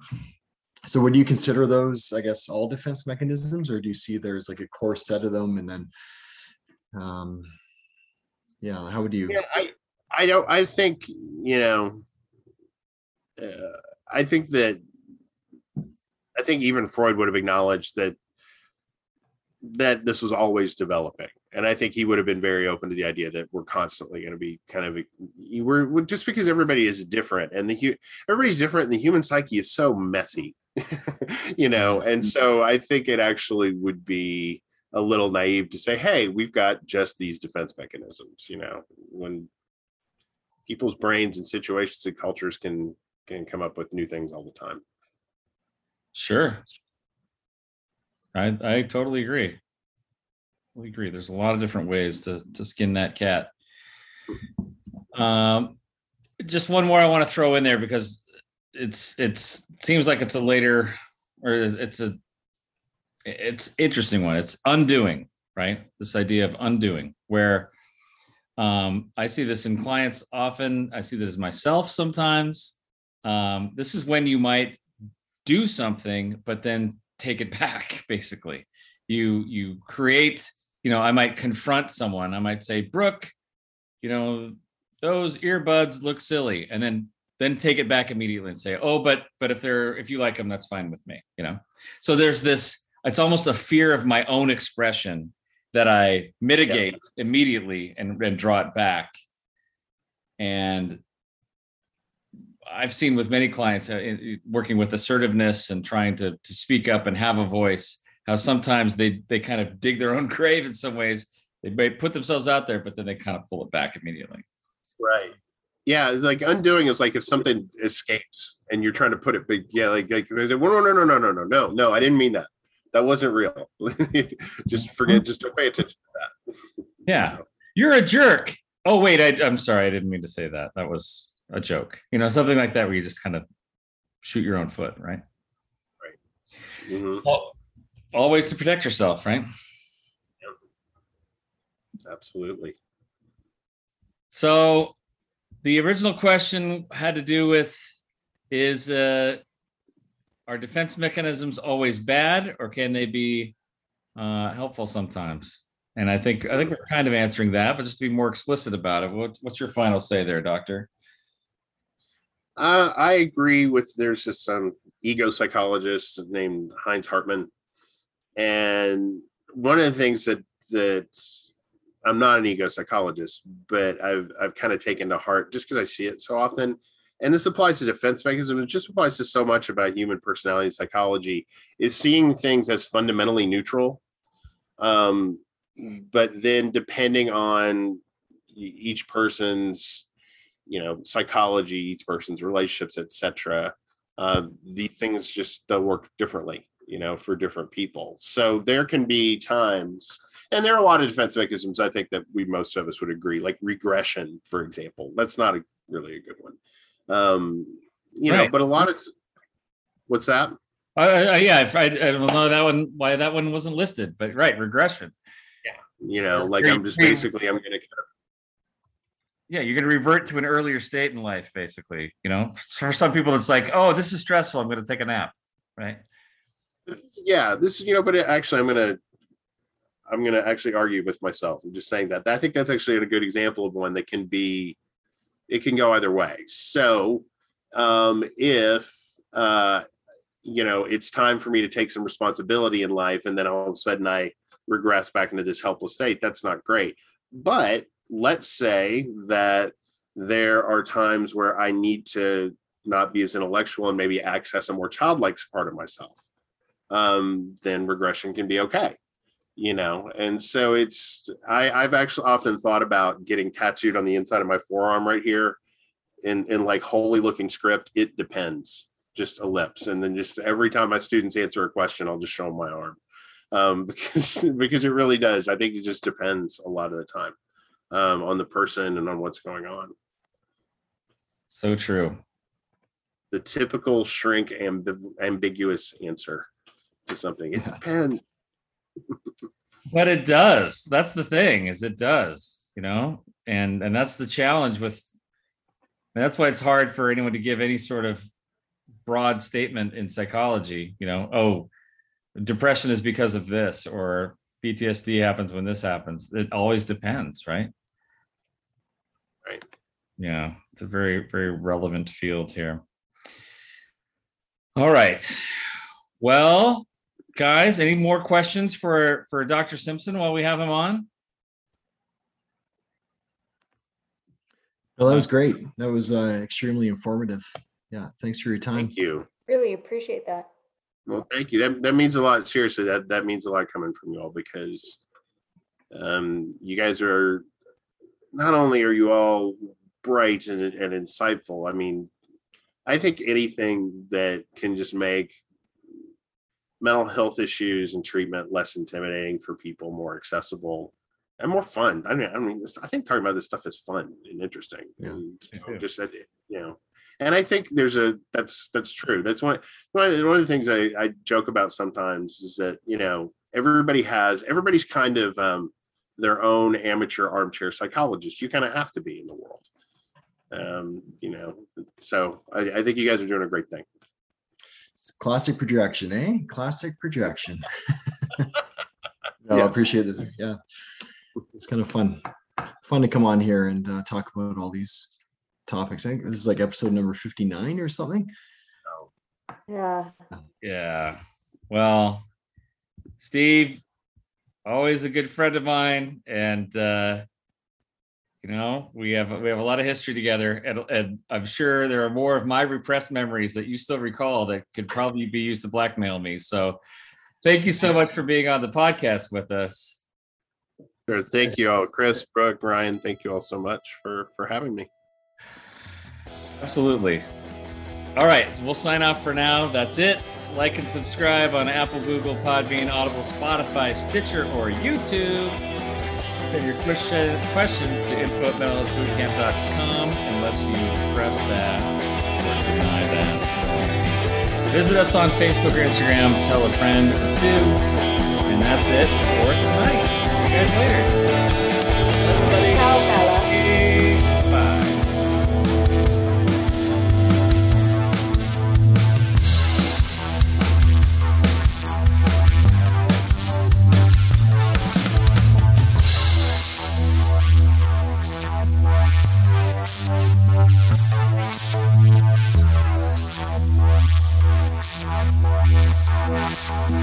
So would you consider those, I guess, all defense mechanisms, or do you see there's like a core set of them and then um yeah, how would you yeah i i don't i think you know uh, i think that i think even freud would have acknowledged that that this was always developing. And I think he would have been very open to the idea that we're constantly going to be kind of we're we're- just because everybody is different and the hu- everybody's different and the human psyche is so messy, you know. Mm-hmm. And so I think it actually would be a little naive to say, "Hey, we've got just these defense mechanisms," you know, when people's brains and situations and cultures can can come up with new things all the time. Sure. I I totally agree. We agree. There's a lot of different ways to to skin that cat. Um, just one more I want to throw in there because it's it's seems like it's a later or it's a it's interesting one. It's undoing, right? This idea of undoing, where um, I see this in clients often. I see this myself sometimes. Um, this is when you might do something but then take it back basically. You you create you know i might confront someone. I might say brooke you know those earbuds look silly and then then take it back immediately and say oh but but if they're if you like them that's fine with me you know? So there's this it's almost a fear of my own expression that i mitigate immediately and, and draw it back. And I've seen with many clients uh, in- in- working with assertiveness and trying to to speak up and have a voice, how sometimes they they kind of dig their own grave in some ways. They may put themselves out there, but then they kind of pull it back immediately. Right. Yeah, it's like undoing is like if something escapes and you're trying to put it big. Yeah, like like a- no no no no no no no no I didn't mean that. That wasn't real. just forget. Just don't pay attention to that. Yeah, you're a jerk. Oh wait, I, I'm sorry, I didn't mean to say that. That was a joke. You know, something like that where you just kind of shoot your own foot, right? Mhm, Al- Always to protect yourself, right? Yep. Absolutely. So the original question had to do with is uh, are defense mechanisms always bad or can they be uh, helpful sometimes? And I think I think we're kind of answering that, but just to be more explicit about it, what, what's your final say there, Doctor? Uh, I agree with. There's just some ego psychologist named Heinz Hartmann, and one of the things that that I'm not an ego psychologist, but I've I've kind of taken to heart just because I see it so often. And this applies to defense mechanisms. It just applies to so much about human personality and psychology. Is seeing things as fundamentally neutral, um, but then depending on each person's you know psychology each person's relationships etc uh, these things just they'll work differently you know for different people. So there can be times and there are a lot of defense mechanisms i think that we most of us would agree like regression for example that's not a really a good one. Um you know but a lot of what's that? Uh, uh, yeah, I, I don't know that one why that one wasn't listed, but right, regression. Yeah you know like i'm just basically i'm gonna Yeah, you're going to revert to an earlier state in life, basically. You know, for some people, it's like, oh, this is stressful. I'm going to take a nap, right? yeah this is you know but actually i'm gonna i'm gonna actually argue with myself i'm just saying that i think that's actually a good example of one that can be it can go either way so um if uh you know it's time for me to take some responsibility in life and then all of a sudden i regress back into this helpless state that's not great but let's say that there are times where i need to not be as intellectual and maybe access a more childlike part of myself um, then regression can be okay. You know, and so it's I, I've actually often thought about getting tattooed on the inside of my forearm right here in in like holy looking script. It depends, just ellipse, and then just every time my students answer a question, I'll just show them my arm um, because because it really does. I think it just depends a lot of the time um, on the person and on what's going on. So true. The typical shrink ambiv- ambiguous answer to something. It Yeah. depends. But it does. That's the thing, is it does, you know? And and that's the challenge with that's why it's hard for anyone to give any sort of broad statement in psychology, you know, oh, depression is because of this or PTSD happens when this happens. It always depends, right? Right. Yeah, it's a very, very relevant field here. All right. Well, guys, any more questions for for Dr. Simpson while we have him on? Well, that was great. That was uh, extremely informative. Yeah, thanks for your time. Thank you. Really appreciate that. Well, thank you. That that means a lot. Seriously, that that means a lot coming from you all because um, you guys are not only are you all bright and, and insightful. I mean, I think anything that can just make mental health issues and treatment less intimidating for people, more accessible, and more fun. I mean, I mean, I think talking about this stuff is fun and interesting. Yeah, and me so too. just you know, and I think there's a that's that's true. That's one one of the, one of the things I, I joke about sometimes is that you know everybody has everybody's kind of um, their own amateur armchair psychologist. You kind of have to be in the world, um, you know. So I, I think you guys are doing a great thing. It's classic projection, eh? Classic projection. no, I appreciate it. Yeah, it's kind of fun, fun to come on here and uh, talk about all these topics. I think this is like episode number fifty-nine or something. Yeah. Yeah. Well, Steve, always a good friend of mine, and uh, you know we have we have a lot of history together, and, and I'm sure there are more of my repressed memories that you still recall that could probably be used to blackmail me. So, thank you so much for being on the podcast with us. Sure. Thank you all, Chris, Brooke, Ryan. Thank you all so much for for having me. Absolutely. All right, so we'll sign off for now. That's it. Like and subscribe on Apple, Google, Podbean, Audible, Spotify, Stitcher, or YouTube. Send your questions to info at mentalhealthbootcamp.com unless you press that or deny that. Visit us on Facebook or Instagram. Tell a friend or two. And that's it for tonight. See you guys later. Bye, everybody. Ciao. Bye.